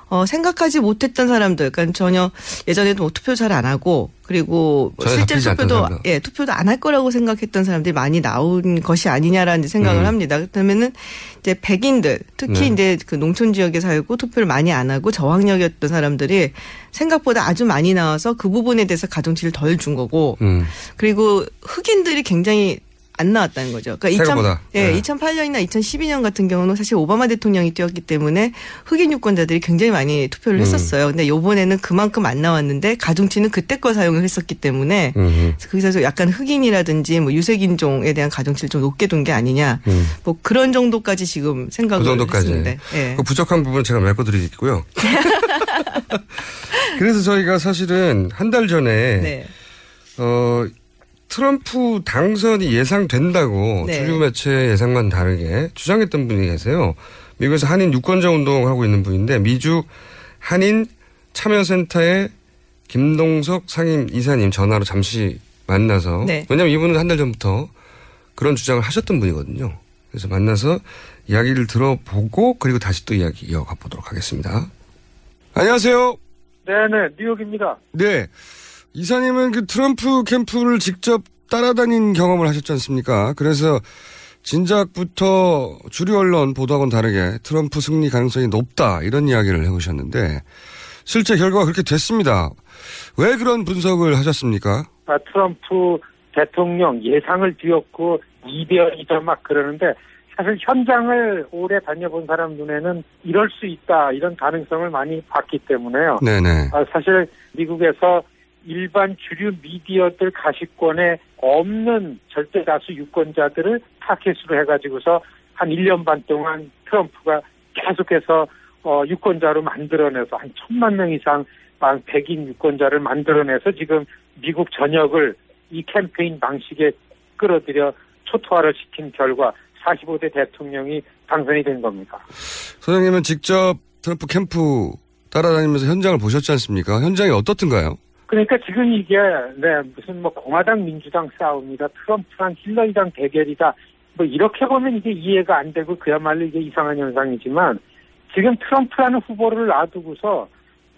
어, 생각하지 못했던 사람들, 그러니까 전혀 예전에도 뭐 투표 잘 안 하고 그리고 뭐 실제 투표도. 예 투표도 안 할 거라고 생각했던 사람들이 많이 나온 것이 아니냐라는 생각을 음. 합니다. 그렇다면은 이제 백인들 특히 네. 이제 그 농촌 지역에 살고 투표를 많이 안 하고 저학력이었던 사람들이 생각보다 아주 많이 나와서 그 부분에 대해서 가중치를 덜 준 거고 음. 그리고 흑인들이 굉장히 안 나왔다는 거죠. 그러니까 생각보다. 예, 네. 2008년이나 2012년 같은 경우는 사실 오바마 대통령이 뛰었기 때문에 흑인 유권자들이 굉장히 많이 투표를 음. 했었어요. 근데 요번에는 그만큼 안 나왔는데 가중치는 그때 거 사용을 했었기 때문에 음. 거기서 약간 흑인이라든지 뭐 유색인종에 대한 가중치를 좀 높게 둔 게 아니냐. 음. 뭐 그런 정도까지 지금 생각을 그 정도까지. 했는데. 예. 그 부족한 부분은 제가 메꿔드리겠고요. *laughs* 그래서 저희가 사실은 한 달 전에 네. 어, 트럼프 당선이 예상된다고 네. 주류 매체 예상만 다르게 주장했던 분이 계세요. 미국에서 한인 유권자 운동을 하고 있는 분인데 미주 한인 참여센터의 김동석 상임 이사님 전화로 잠시 만나서 네. 왜냐하면 이분은 한 달 전부터 그런 주장을 하셨던 분이거든요. 그래서 만나서 이야기를 들어보고 그리고 다시 또 이야기 이어가 보도록 하겠습니다. 안녕하세요. 네네, 뉴욕입니다. 네. 이사님은 그 트럼프 캠프를 직접 따라다닌 경험을 하셨지 않습니까? 그래서 진작부터 주류 언론 보도하고는 다르게 트럼프 승리 가능성이 높다 이런 이야기를 해오셨는데 실제 결과가 그렇게 됐습니다. 왜 그런 분석을 하셨습니까? 아, 트럼프 대통령 예상을 뒤엎고 이변이다 막 그러는데 사실 현장을 오래 다녀본 사람 눈에는 이럴 수 있다 이런 가능성을 많이 봤기 때문에요. 네네. 아, 사실 미국에서 일반 주류 미디어들 가시권에 없는 절대 다수 유권자들을 타켓으로 해가지고서 한 1년 반 동안 트럼프가 계속해서 어, 유권자로 만들어내서 한 천만 명 이상 만 백인 유권자를 만들어내서 지금 미국 전역을 이 캠페인 방식에 끌어들여 초토화를 시킨 결과 45대 대통령이 당선이 된 겁니다. 소장님은 직접 트럼프 캠프 따라다니면서 현장을 보셨지 않습니까? 현장이 어떻든가요? 그러니까 지금 이게 네 무슨 뭐 공화당 민주당 싸움이다 트럼프랑 힐러리당 대결이다 뭐 이렇게 보면 이게 이해가 안 되고 그야말로 이게 이상한 현상이지만 지금 트럼프라는 후보를 놔두고서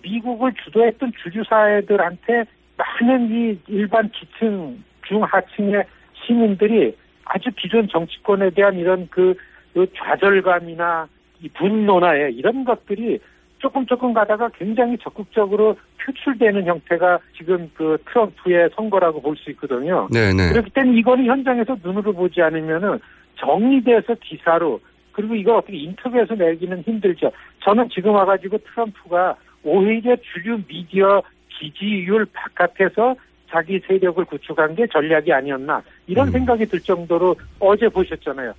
미국을 주도했던 주주사회들한테 많은 이 일반 기층, 중하층의 시민들이 아주 기존 정치권에 대한 이런 그, 그 좌절감이나 이 분노나 예, 이런 것들이 조금 조금 가다가 굉장히 적극적으로 표출되는 형태가 지금 그 트럼프의 선거라고 볼 수 있거든요. 네네. 그렇기 때문에 이거는 현장에서 눈으로 보지 않으면은 정리돼서 기사로 그리고 이거 어떻게 인터뷰에서 내기는 힘들죠. 저는 지금 와가지고 트럼프가 오히려 주류 미디어 지지율 바깥에서 자기 세력을 구축한 게 전략이 아니었나 이런 생각이 들 정도로 어제 보셨잖아요.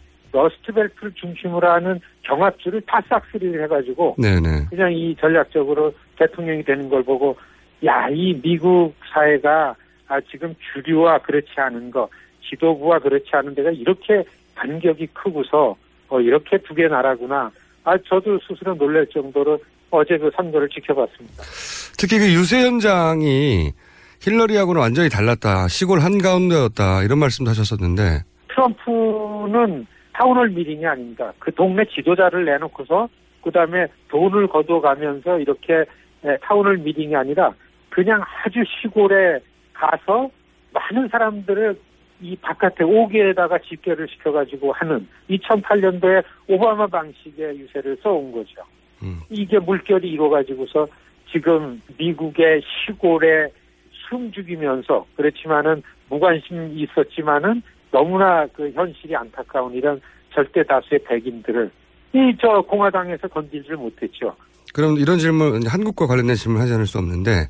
러스트벨트를 중심으로 하는 경합주를 다 싹쓸이를 해가지고 네네. 그냥 이 전략적으로 대통령이 되는 걸 보고 야 이 미국 사회가 아 지금 주류와 그렇지 않은 거 지도부와 그렇지 않은 데가 이렇게 간격이 크고서 어 이렇게 두 개 나라구나 아 저도 스스로 놀랄 정도로 어제 그 선거를 지켜봤습니다. 특히 그 유세 현 장이 힐러리하고는 완전히 달랐다. 시골 한가운데였다. 이런 말씀도 하셨었는데. 트럼프는 town hall meeting이 아닙니다. 그 동네 지도자를 내놓고서 그 다음에 돈을 거둬가면서 이렇게 에, town hall meeting이 아니라 그냥 아주 시골에 가서 많은 사람들을 이 바깥에 옥외에다가 집결을 시켜가지고 하는 2008년도에 오바마 방식의 유세를 써온 거죠. 이게 물결이 이루어가지고서 지금 미국의 시골에 숨 죽이면서 그렇지만은 무관심이 있었지만은 너무나 그 현실이 안타까운 이런 절대 다수의 백인들을 이 저 공화당에서 건들지를 못했죠. 그럼 이런 질문, 한국과 관련된 질문 하지 않을 수 없는데,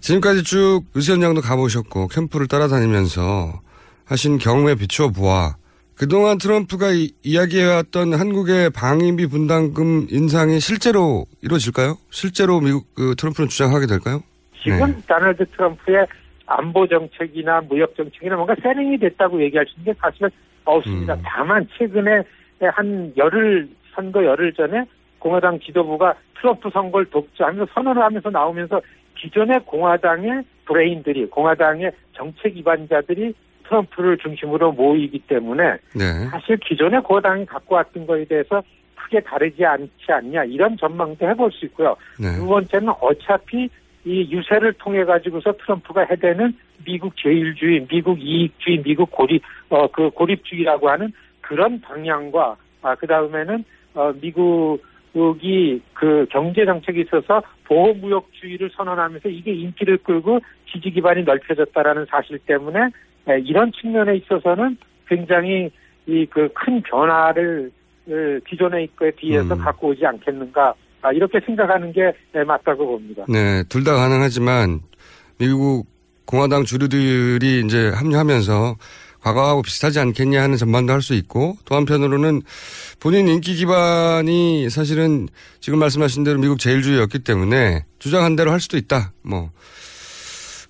지금까지 쭉 유세 현장도 가보셨고, 캠프를 따라다니면서 하신 경험에 비추어 보아, 그동안 트럼프가 이, 이야기해왔던 한국의 방위비 분담금 인상이 실제로 이루어질까요? 실제로 미국, 그 트럼프는 주장하게 될까요? 지금 다널드 트럼프의 안보 정책이나 무역 정책이나 뭔가 세링이 됐다고 얘기할 수 있는 게 사실은 없습니다. 다만 최근에 한 열흘 선거 열흘 전에 공화당 지도부가 트럼프 선거를 독주하면서 선언을 하면서 나오면서 기존의 공화당의 브레인들이 공화당의 정책 기반자들이 트럼프를 중심으로 모이기 때문에 네. 사실 기존의 공화당이 갖고 왔던 거에 대해서 크게 다르지 않지 않냐 이런 전망도 해볼 수 있고요. 네. 두 번째는 어차피 이 유세를 통해 가지고서 트럼프가 해대는 미국 제일주의, 미국 이익주의, 미국 고립 어그 고립주의라고 하는 그런 방향과 아 그 다음에는 어 미국이 그 경제 정책에 있어서 보호 무역주의를 선언하면서 이게 인기를 끌고 지지 기반이 넓혀졌다라는 사실 때문에 에, 이런 측면에 있어서는 굉장히 이 그 큰 변화를 에, 기존의 거에 비해서 갖고 오지 않겠는가 아, 이렇게 생각하는 게 에, 맞다고 봅니다. 네, 둘 다 가능하지만 미국 공화당 주류들이 이제 합류하면서 과거하고 비슷하지 않겠냐 하는 전망도 할 수 있고 또 한편으로는 본인 인기 기반이 사실은 지금 말씀하신 대로 미국 제일주의였기 때문에 주장한 대로 할 수도 있다. 뭐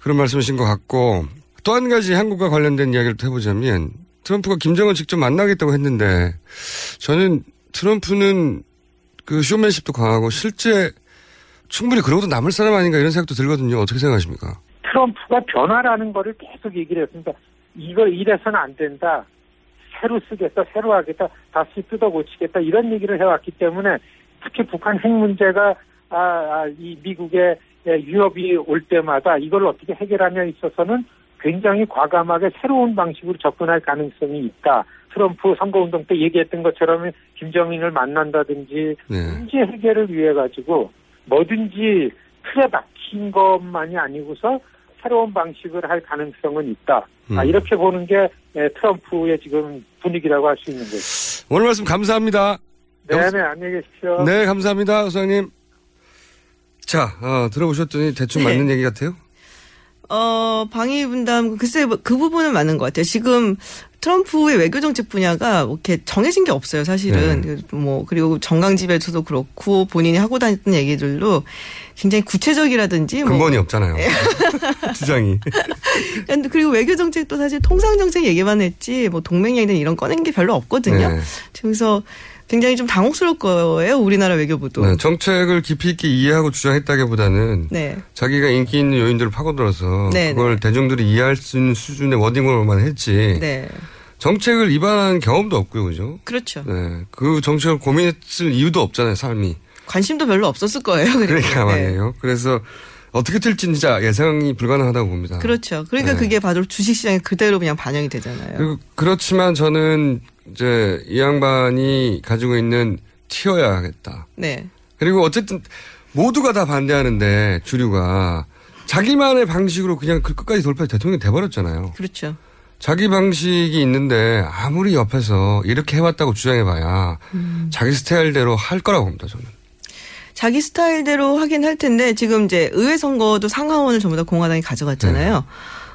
그런 말씀이신 것 같고 또 한 가지 한국과 관련된 이야기를 또 해보자면 트럼프가 김정은 직접 만나겠다고 했는데 저는 트럼프는 그 쇼맨십도 강하고 실제 충분히 그러고도 남을 사람 아닌가 이런 생각도 들거든요. 어떻게 생각하십니까? 트럼프가 변화라는 거를 계속 얘기를 했습니다. 이거 이래서는 안 된다. 새로 쓰겠다, 새로 하겠다, 다시 뜯어 고치겠다 이런 얘기를 해왔기 때문에 특히 북한 핵 문제가 아, 아, 이 미국의 유럽이 올 때마다 이걸 어떻게 해결하냐에 있어서는 굉장히 과감하게 새로운 방식으로 접근할 가능성이 있다. 트럼프 선거운동 때 얘기했던 것처럼 김정인을 만난다든지 문제 해결을 위해 가지고 뭐든지 틀에 박힌 것만이 아니고서 새로운 방식을 할 가능성은 있다. 아, 음. 이렇게 보는 게 에, 트럼프의 지금 분위기라고 할 수 있는 거죠. 오늘 말씀 감사합니다. 네네, 안녕히 계십시오. 네, 감사합니다, 소장님. 자, 어, 들어보셨더니 대충 네. 맞는 얘기 같아요? 어, 방위 분담, 글쎄, 뭐그 부분은 맞는 것 같아요. 지금 트럼프의 외교 정책 분야가 뭐 이렇게 정해진 게 없어요, 사실은. 네. 뭐, 그리고 정강집에서도 그렇고 본인이 하고 다녔던 얘기들도 굉장히 구체적이라든지 뭐. 근본이 없잖아요. *laughs* 주장이. 근데 그리고 외교 정책도 사실 통상 정책 얘기만 했지 뭐 동맹 얘기는 이런 꺼낸 게 별로 없거든요. 네. 그래서 굉장히 좀 당혹스러울 거예요, 우리나라 외교부도. 네, 정책을 깊이 있게 이해하고 주장했다기보다는 네. 자기가 인기 있는 요인들을 파고들어서 네, 그걸 대중들이 이해할 수 있는 수준의 워딩으로만 했지 네. 정책을 입안한 경험도 없고요, 그죠? 그렇죠. 네, 그 정책을 고민했을 이유도 없잖아요, 삶이. 관심도 별로 없었을 거예요. 그리고. 그러니까 네. 말이에요. 그래서 어떻게 될지 진짜 예상이 불가능하다고 봅니다. 그렇죠. 그러니까 네. 그게 바로 주식시장에 그대로 그냥 반영이 되잖아요. 그렇지만 저는 이제 이 양반이 가지고 있는 튀어야 하겠다. 네. 그리고 어쨌든 모두가 다 반대하는데 주류가 자기만의 방식으로 그냥 그 끝까지 돌파 대통령이 돼버렸잖아요. 그렇죠. 자기 방식이 있는데 아무리 옆에서 이렇게 해왔다고 주장해봐야 음. 자기 스타일대로 할 거라고 봅니다 저는. 자기 스타일대로 하긴 할 텐데 지금 이제 의회 선거도 상하원을 전부 다 공화당이 가져갔잖아요.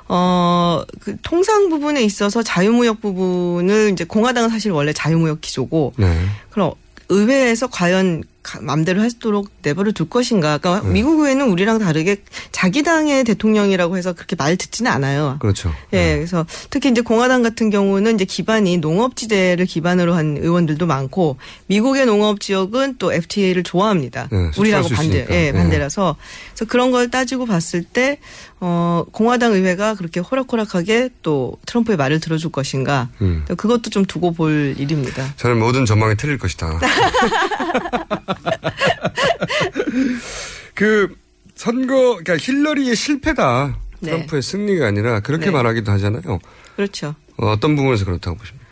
어, 그 통상 부분에 있어서 자유무역 부분을 이제 공화당은 사실 원래 자유무역 기조고 네. 그럼 의회에서 과연 가- 맘대로 하도록 내버려 둘 것인가. 그러니까 네. 미국 의회는 우리랑 다르게 자기 당의 대통령이라고 해서 그렇게 말 듣지는 않아요. 그렇죠. 예, 그래서 특히 이제 공화당 같은 경우는 이제 기반이 농업지대를 기반으로 한 의원들도 많고 미국의 농업 지역은 또 FTA를 좋아합니다. 네, 우리라고 수 반대. 예, 네. 반대라서 그래서 그런 걸 따지고 봤을 때 어, 공화당 의회가 그렇게 호락호락하게 또 트럼프의 말을 들어줄 것인가. 음. 그것도 좀 두고 볼 일입니다. 저는 모든 전망이 틀릴 것이다. *laughs* *laughs* 그 선거, 그러니까 힐러리의 실패다. 네. 트럼프의 승리가 아니라 그렇게 네. 말하기도 하잖아요. 그렇죠. 어, 어떤 부분에서 그렇다고 보십니까?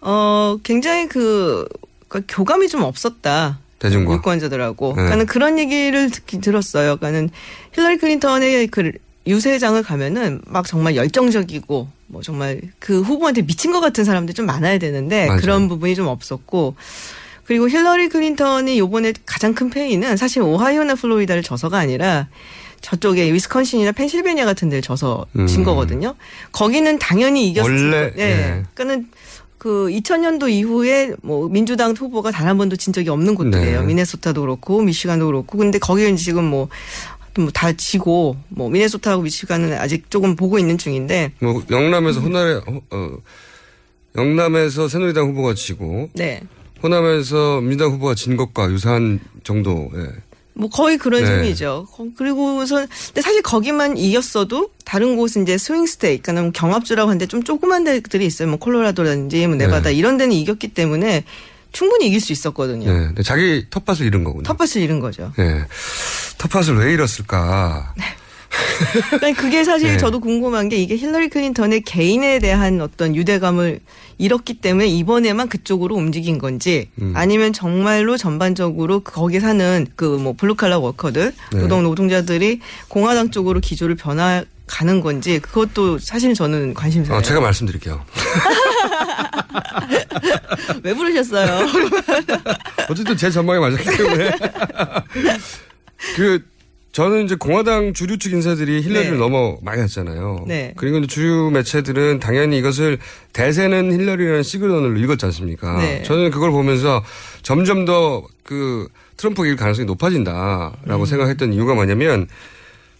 어, 굉장히 그, 그러니까 교감이 좀 없었다. 대중과. 유권자들하고. 네. 그러니까는 그런 얘기를 듣기 들었어요. 그러니까는 힐러리 클린턴의 그 유세장을 가면은 막 정말 열정적이고 뭐 정말 그 후보한테 미친 것 같은 사람들이 좀 많아야 되는데 맞아요. 그런 부분이 좀 없었고 그리고 힐러리 클린턴이 요번에 가장 큰 패인은 사실 오하이오나 플로리다를 져서가 아니라 저쪽에 위스콘신이나 펜실베니아 같은 데를 져서 진 음. 거거든요. 거기는 당연히 이겼을 원래, 거- 예. 예. 그러니까는 그 2000년도 이후에 뭐 민주당 후보가 단 한 번도 진 적이 없는 곳들이에요. 네. 미네소타도 그렇고 미시간도 그렇고. 근데 거기는 지금 뭐 뭐다 지고 뭐 미네소타하고 미시간은 아직 조금 보고 있는 중인데 뭐 영남에서 호남에 어, 어, 영남에서 새누리당 후보가 지고 네. 호남에서 민주당 후보가 진 것과 유사한 정도의 뭐 거의 그런 네. 셈이죠. 거- 그리고선 근데 사실 거기만 이겼어도 다른 곳은 이제 swing state, 그러니까 경합주라고 하는데 좀 조그만 데들이 있어요. 뭐 콜로라도라든지 뭐 네바다 네. 이런 데는 이겼기 때문에 충분히 이길 수 있었거든요. 네. 근데 자기 텃밭을 잃은 거군요. 텃밭을 잃은 거죠. 네. 텃밭을 왜 잃었을까? *laughs* 그러니까 그게 사실 네. 저도 궁금한 게 이게 힐러리 클린턴의 개인에 대한 어떤 유대감을 잃었기 때문에 이번에만 그쪽으로 움직인 건지 음. 아니면 정말로 전반적으로 거기 사는 그 뭐 블루칼라 워커들 네. 노동 노동자들이 공화당 쪽으로 기조를 변화 가는 건지 그것도 사실 저는 관심사예요. 어, 제가 말씀드릴게요. *laughs* 왜 부르셨어요? *laughs* 어쨌든 제 전망이 맞았기 때문에. 그, 저는 이제 공화당 주류 측 인사들이 힐러리를 네. 너무 많이 했잖아요. 네. 그리고 이제 주류 매체들은 당연히 이것을 대세는 힐러리라는 시그널로 읽었지 않습니까? 네. 저는 그걸 보면서 점점 더 그 트럼프가 이길 가능성이 높아진다라고 음. 생각했던 이유가 뭐냐면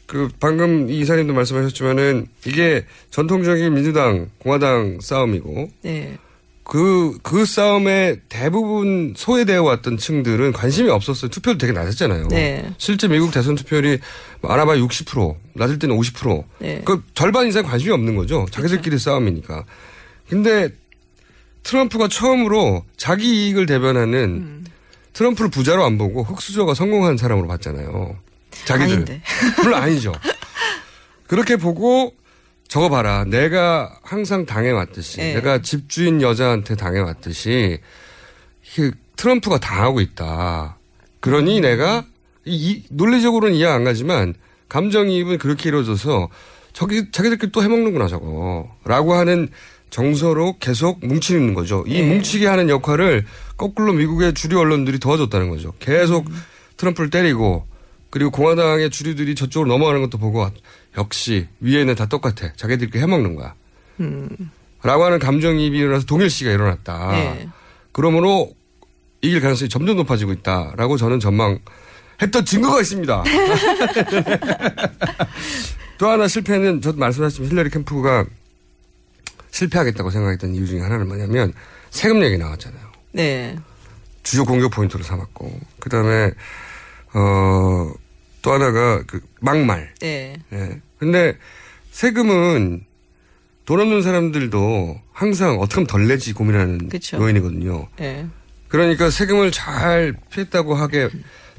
그 방금 이 이사님도 말씀하셨지만은 이게 전통적인 민주당 공화당 싸움이고 네. 그, 그 싸움에 대부분 소외되어 왔던 층들은 관심이 없었어요. 투표도 되게 낮았잖아요. 네. 실제 미국 대선 투표율이 많아봐야 60%, 낮을 때는 50%. 네. 그 절반 이상 관심이 없는 거죠. 자기들끼리 싸움이니까. 근데 트럼프가 처음으로 자기 이익을 대변하는 음. 트럼프를 부자로 안 보고 흑수저가 성공한 사람으로 봤잖아요. 자기들. 아닌데. 물론 아니죠. *laughs* 그렇게 보고 저거 봐라. 내가 항상 당해왔듯이, 네. 내가 집주인 여자한테 당해왔듯이, 이 트럼프가 당하고 있다. 그러니 내가, 이, 이- 논리적으로는 이해 안 가지만, 감정이입은 그렇게 이루어져서, 저기, 자기들끼리 또 해먹는구나, 저거. 라고 하는 정서로 계속 뭉치는 거죠. 이 네. 뭉치게 하는 역할을 거꾸로 미국의 주류 언론들이 도와줬다는 거죠. 계속 트럼프를 때리고, 그리고 공화당의 주류들이 저쪽으로 넘어가는 것도 보고 역시 위에는 다 똑같아. 자기들끼리 해먹는 거야. 음. 라고 하는 감정이입이 일어나서 동일시가 일어났다. 네. 그러므로 이길 가능성이 점점 높아지고 있다라고 저는 전망했던 증거가 있습니다. *laughs* 또 하나 실패는 저도 말씀하셨지만 힐러리 캠프가 실패하겠다고 생각했던 이유 중에 하나는 뭐냐면 세금 얘기 나왔잖아요. 네. 주요 공격 포인트로 삼았고 그다음에 어, 또 하나가 그 막말. 네. 예. 근데 세금은 돈 없는 사람들도 항상 어떻게 하면 덜 내지 고민하는 그쵸. 요인이거든요. 네. 그러니까 세금을 잘 피했다고 하게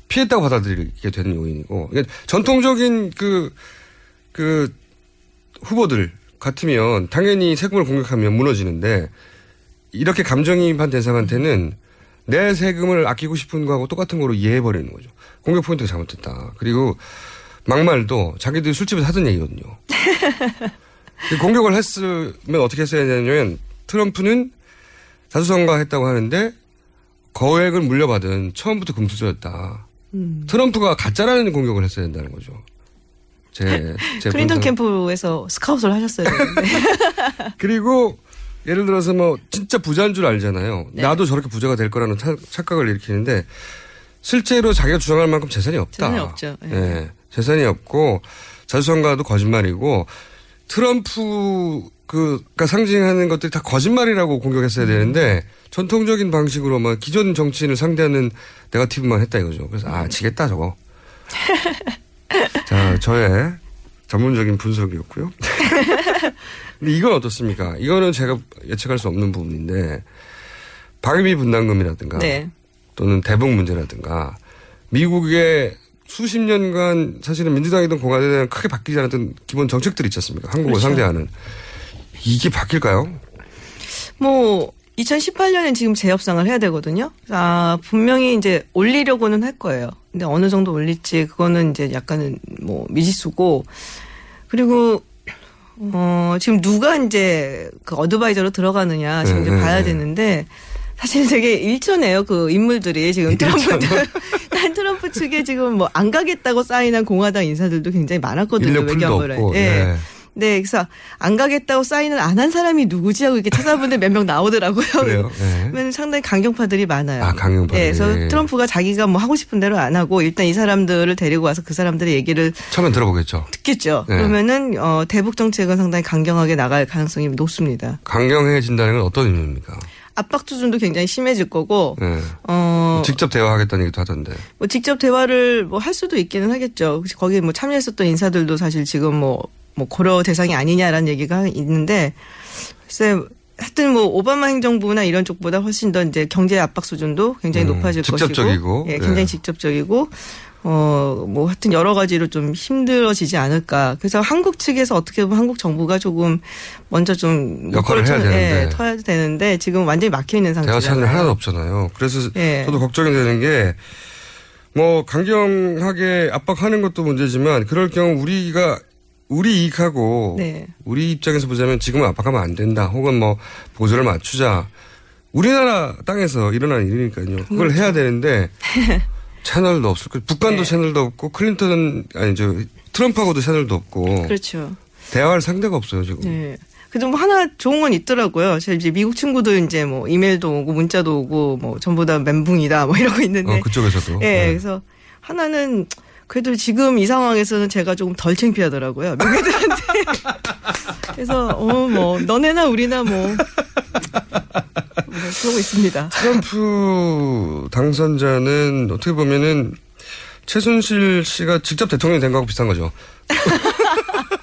피했다고 받아들이게 되는 요인이고 이게 전통적인 그, 그 후보들 같으면 당연히 세금을 공격하면 무너지는데 이렇게 감정이입한 대상한테는 내 세금을 아끼고 싶은 거하고 똑같은 거로 이해해버리는 거죠. 공격 포인트가 잘못됐다. 그리고 막말도 자기들이 술집에서 하던 얘기거든요. *laughs* 공격을 했으면 어떻게 했어야 되냐면 트럼프는 자수성가 했다고 하는데 거액을 물려받은 처음부터 금수저였다. 음. 트럼프가 가짜라는 공격을 했어야 된다는 거죠. 제, 제 *laughs* 클린턴 캠프에서 스카웃을 되는데. *laughs* 그리고 예를 들어서 뭐 진짜 부자인 줄 알잖아요. 네. 나도 저렇게 부자가 될 거라는 차- 착각을 일으키는데 실제로 자기가 주장할 만큼 재산이 없다. 재산이 없죠. 예. 예. 재산이 없고 자수성가도 거짓말이고 트럼프 그가 상징하는 것들이 다 거짓말이라고 공격했어야 되는데 전통적인 방식으로 막 기존 정치인을 상대하는 네거티브만 했다 이거죠. 그래서 아 지겠다 저거. *laughs* 자 저의 전문적인 분석이었고요. *laughs* 근데 이건 어떻습니까? 이거는 제가 예측할 수 없는 부분인데 방위비 분담금이라든가 네. 또는 대북 문제라든가 미국의 수십 년간 사실은 민주당이든 공화당이든 크게 바뀌지 않았던 기본 정책들이 있지 않습니까? 한국을 그렇죠. 상대하는 이게 바뀔까요? 뭐 2018년엔 지금 재협상을 해야 되거든요. 아 분명히 이제 올리려고는 할 거예요. 근데 어느 정도 올릴지 그거는 이제 약간은 뭐 미지수고 그리고 어 지금 누가 이제 그 어드바이저로 들어가느냐 지금 이제 네, 네, 봐야 네. 되는데 사실 되게 일천해요 그 인물들이 지금 트럼프 *laughs* 난 트럼프 측에 지금 뭐 안 가겠다고 사인한 공화당 인사들도 굉장히 많았거든요 외교안보를. 예. 예. 네, 그래서 안 가겠다고 사인을 안 한 사람이 누구지 하고 이렇게 찾아보는데 몇 명 나오더라고요. 그래요. *laughs* 네. 상당히 강경파들이 많아요. 아, 강경파들이. 네, 그래서 트럼프가 자기가 뭐 하고 싶은 대로 안 하고 일단 이 사람들을 데리고 와서 그 사람들의 얘기를 처음엔 들어보겠죠. 듣겠죠. 네. 그러면은 어, 대북 정책은 상당히 강경하게 나갈 가능성이 높습니다. 강경해진다는 건 어떤 의미입니까? 압박 수준도 굉장히 심해질 거고 네. 어, 직접 대화하겠다는 얘기도 하던데. 뭐 직접 대화를 뭐 할 수도 있기는 하겠죠. 혹시 거기 뭐 참여했었던 인사들도 사실 지금 뭐, 뭐 고려 대상이 아니냐라는 얘기가 있는데 글쎄 하여튼 뭐 오바마 행정부나 이런 쪽보다 훨씬 더 이제 경제 압박 수준도 굉장히 음, 높아질 직접적이고. 것이고 예, 굉장히 예. 직접적이고 어, 뭐 하여튼 여러 가지로 좀 힘들어지지 않을까. 그래서 한국 측에서 어떻게 보면 한국 정부가 조금 먼저 좀 역할을 해야 목표를 쳐- 되는데. 예, 터야 되는데 지금 완전히 막혀 있는 대화 상태잖아요. 채널 하나도 없잖아요. 그래서 예. 저도 걱정이 되는 게, 뭐, 강경하게 압박하는 것도 문제지만, 그럴 경우 우리가, 우리 이익하고, 네. 우리 입장에서 보자면 지금은 압박하면 안 된다. 혹은 뭐, 보조를 맞추자. 우리나라 땅에서 일어나는 일이니까요. 그걸 해야 되는데, *laughs* 채널도 없을 거예요. 북한도 네. 채널도 없고, 클린턴은, 아니, 저, 트럼프하고도 채널도 없고, 그렇죠. 대화할 상대가 없어요, 지금. 네. 그래도 뭐 하나 좋은 건 있더라고요. 제 이제 미국 친구들 이제 뭐 이메일도 오고 문자도 오고 뭐 전부 다 멘붕이다 뭐 이러고 있는데. 어, 그쪽에서도. 예. 네. 그래서 하나는 그래도 지금 이 상황에서는 제가 조금 덜 창피하더라고요. 미국 애들한테. *laughs* 그래서 어 뭐 너네나 우리나 뭐, 뭐 그러고 있습니다. 트럼프 당선자는 어떻게 보면은 최순실 씨가 직접 대통령이 된 거하고 비슷한 거죠.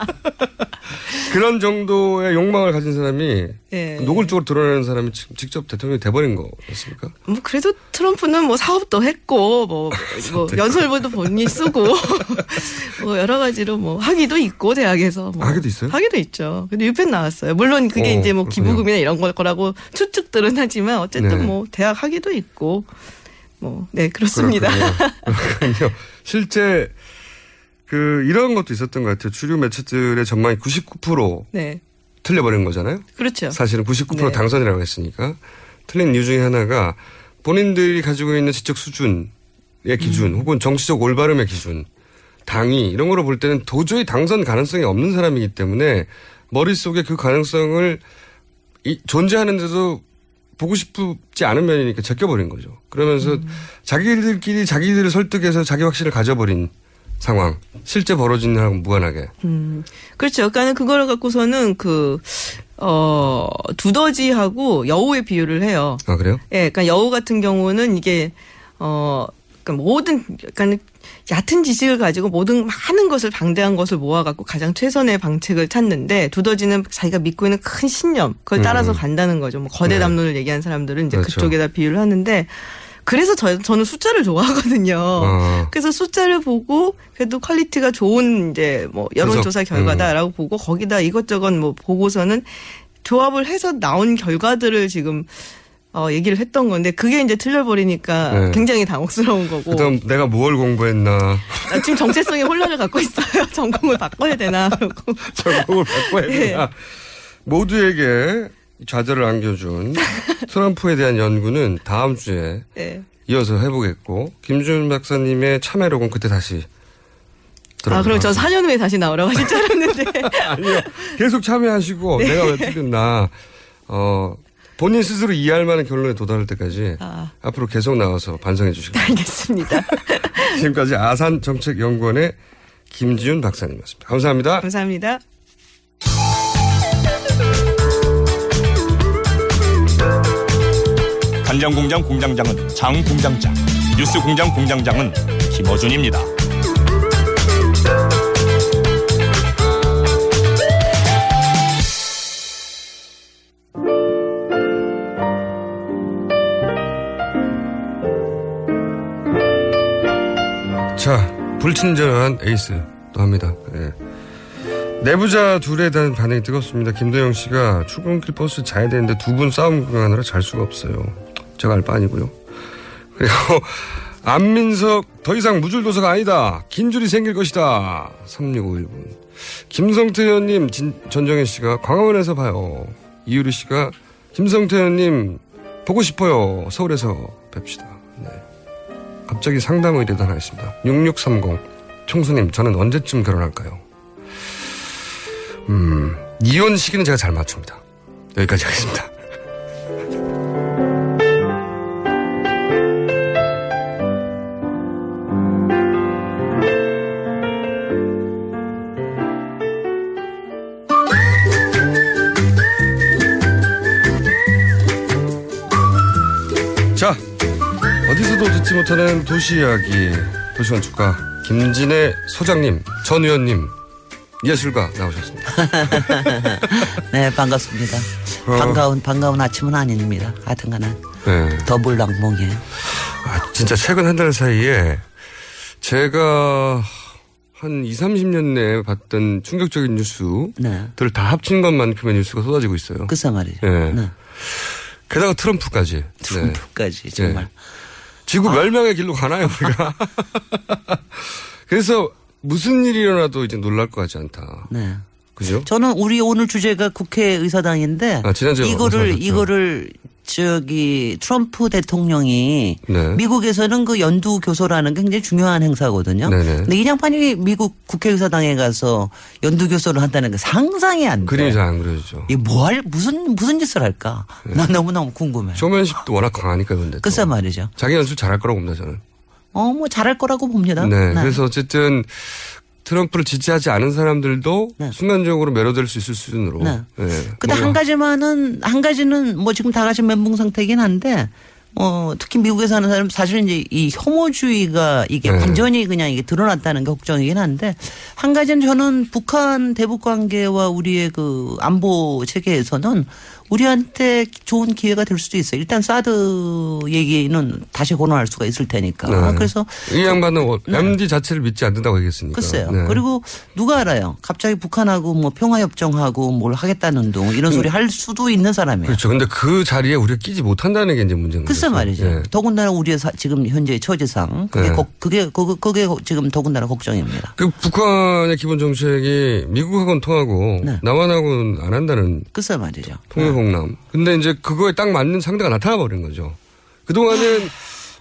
*laughs* 그런 정도의 욕망을 가진 사람이 예. 노골적으로 드러내는 사람이 지- 직접 대통령이 돼버린 거였습니까? 뭐 그래도 트럼프는 뭐 사업도 했고 뭐, 뭐 연설문도 본인이 쓰고 *laughs* 뭐 여러 가지로 뭐 학위도 있고 대학에서 뭐 학위도 있어요? 학위도 있죠. 근데 유펜 나왔어요. 물론 그게 어, 이제 뭐. 기부금이나 이런 걸 거라고 추측들은 하지만 어쨌든 네. 뭐 대학 학위도 있고 뭐 네 그렇습니다. *laughs* 실제 그 이런 것도 있었던 것 같아요. 주류 매체들의 전망이 99%네 틀려버린 거잖아요. 그렇죠. 사실은 99% 네. 당선이라고 했으니까 틀린 이유 중에 하나가 본인들이 가지고 있는 지적 수준의 기준 음. 혹은 정치적 올바름의 기준 당이 이런 거로 볼 때는 도저히 당선 가능성이 없는 사람이기 때문에 머릿속에 그 가능성을 이, 존재하는데도 보고 싶지 않은 면이니까 제껴버린 거죠. 그러면서 음. 자기들끼리 자기들을 설득해서 자기 확신을 가져버린 상황. 실제 벌어진 일하고 무관하게. 음, 그렇죠. 그러니까 그거를 갖고서는 그, 어, 두더지하고 여우의 비유를 해요. 아, 그래요? 예, 그러니까 여우 같은 경우는 이게, 어, 그러니까 모든, 약간 얕은 지식을 가지고 모든 많은 것을 방대한 것을 모아갖고 가장 최선의 방책을 찾는데 두더지는 자기가 믿고 있는 큰 신념, 그걸 따라서 음. 간다는 거죠. 뭐 거대 네. 담론을 얘기한 사람들은 이제 그렇죠. 그쪽에다 비유를 하는데 그래서 저, 저는 숫자를 좋아하거든요. 어. 그래서 숫자를 보고 그래도 quality가 좋은 이제 뭐 여론조사 분석, 결과다라고 보고 거기다 이것저것 뭐 보고서는 조합을 해서 나온 결과들을 지금 어 얘기를 했던 건데 그게 이제 틀려버리니까 네. 굉장히 당혹스러운 거고 그다음 내가 뭘 공부했나 나 지금 정체성에 혼란을 갖고 있어요. *laughs* 전공을 바꿔야 되나 그러고 *laughs* 전공을 바꿔야 되나 모두에게 좌절을 안겨준 트럼프에 대한 연구는 다음 주에 *laughs* 네. 이어서 해보겠고 김준 박사님의 참여록은 그때 다시 아 그럼 저 들어보도록 4년 후에 다시 나오라고 하실 줄 알았는데 *laughs* 아니요. 계속 참여하시고 네. 내가 왜 틀렸나 어 본인 스스로 이해할 만한 결론에 도달할 때까지 아. 앞으로 계속 나와서 반성해 주시고 알겠습니다. *laughs* 지금까지 아산정책연구원의 김지윤 박사님이었습니다. 감사합니다. 감사합니다. 간장공장 공장장은 장 공장장, 뉴스 공장 공장장은 김어준입니다. 자, 불친절한 에이스 또 합니다. 예. 내부자 둘에 대한 반응이 뜨겁습니다. 김도영 씨가 출근길 버스 자야 되는데 두 분 싸움 구경하느라 잘 수가 없어요. 제가 알 바 아니고요. 그리고 *laughs* 안민석 더 이상 무줄도서가 아니다. 긴 줄이 생길 것이다. 3651분. 김성태 의원님 진- 전정현 씨가 광화문에서 봐요. 이유리 씨가 김성태 의원님 보고 싶어요. 서울에서 뵙시다. 네. 갑자기 상담 의뢰도 하나 있습니다. 6630. 총수님, 저는 언제쯤 결혼할까요? 음, 이혼 시기는 제가 잘 맞춥니다. 여기까지 하겠습니다. 듣지 못하는 도시 이야기, 도시건축가 김진애 소장님, 전 의원님, 예술가 나오셨습니다. *laughs* 네, 반갑습니다. 어. 반가운, 반가운 아침은 아닙니다. 하여튼간에 네. 더블락몽이에요. 아, 진짜 최근 한 달 사이에 제가 한 2, 30년 내에 봤던 충격적인 뉴스들 네. 다 합친 것만큼의 뉴스가 쏟아지고 있어요. 말이죠. 예. 네. 게다가 트럼프까지. 트럼프까지 정말. 지구 멸망의 길로 가나요, 우리가? *laughs* 그래서 무슨 일이 일어나도 이제 놀랄 것 같지 않다. 네. 그죠? 저는 우리 오늘 주제가 국회 의사당인데 아, 지난주에 이거를. 이거를 저기 트럼프 대통령이 네. 미국에서는 그 연두 교소라는 게 굉장히 중요한 행사거든요. 네네. 근데 이 양반이 미국 국회의사당에 가서 연두 교소를 한다는 게 상상이 안 돼. 그림이 잘 안 그려지죠. 이뭐할 무슨 무슨 짓을 할까? 난 너무 너무 궁금해. 쇼맨십도 워낙 강하니까 근데. 또. 글쎄 말이죠. 자기 연출 잘할 거라고 봅니다, 저는. 어, 뭐 잘할 거라고 봅니다. 네. 그래서 어쨌든 트럼프를 지지하지 않은 사람들도 네. 순간적으로 매료될 수 있을 수준으로. 네. 네. 근데 한 가지만은 한 가지는 뭐 지금 다 같이 멘붕 상태긴 한데 어 특히 미국에 사는 사람 사실 이제 이 혐오주의가 이게 네. 완전히 그냥 이게 드러났다는 게 걱정이긴 한데 한 가지는 저는 북한 대북 관계와 우리의 그 안보 체계에서는 우리한테 좋은 기회가 될 수도 있어요. 일단 사드 얘기는 다시 권원할 수가 있을 테니까. 네. 그래서 이 양반은 어, MD 자체를 믿지 않는다고 얘기했으니까. 글쎄요. 네. 그리고 누가 알아요? 갑자기 북한하고 뭐 평화협정하고 뭘 하겠다는 둥 이런 소리 할 수도 있는 사람이에요. 그렇죠. 근데 그 자리에 우리가 끼지 못한다는 게 이제 문제인 거죠. 글쎄 말이죠. 네. 더군다나 우리의 사- 지금 현재 처지상 그게 네. 걱- 그게 그게, 그게 지금 더군다나 걱정입니다. 그 북한의 기본 정책이 미국하고는 통하고 네. 남한하고는 안 한다는 글쎄 말이죠. 통일공 남. 근데 이제 그거에 딱 맞는 상대가 나타나 버린 거죠. 그동안은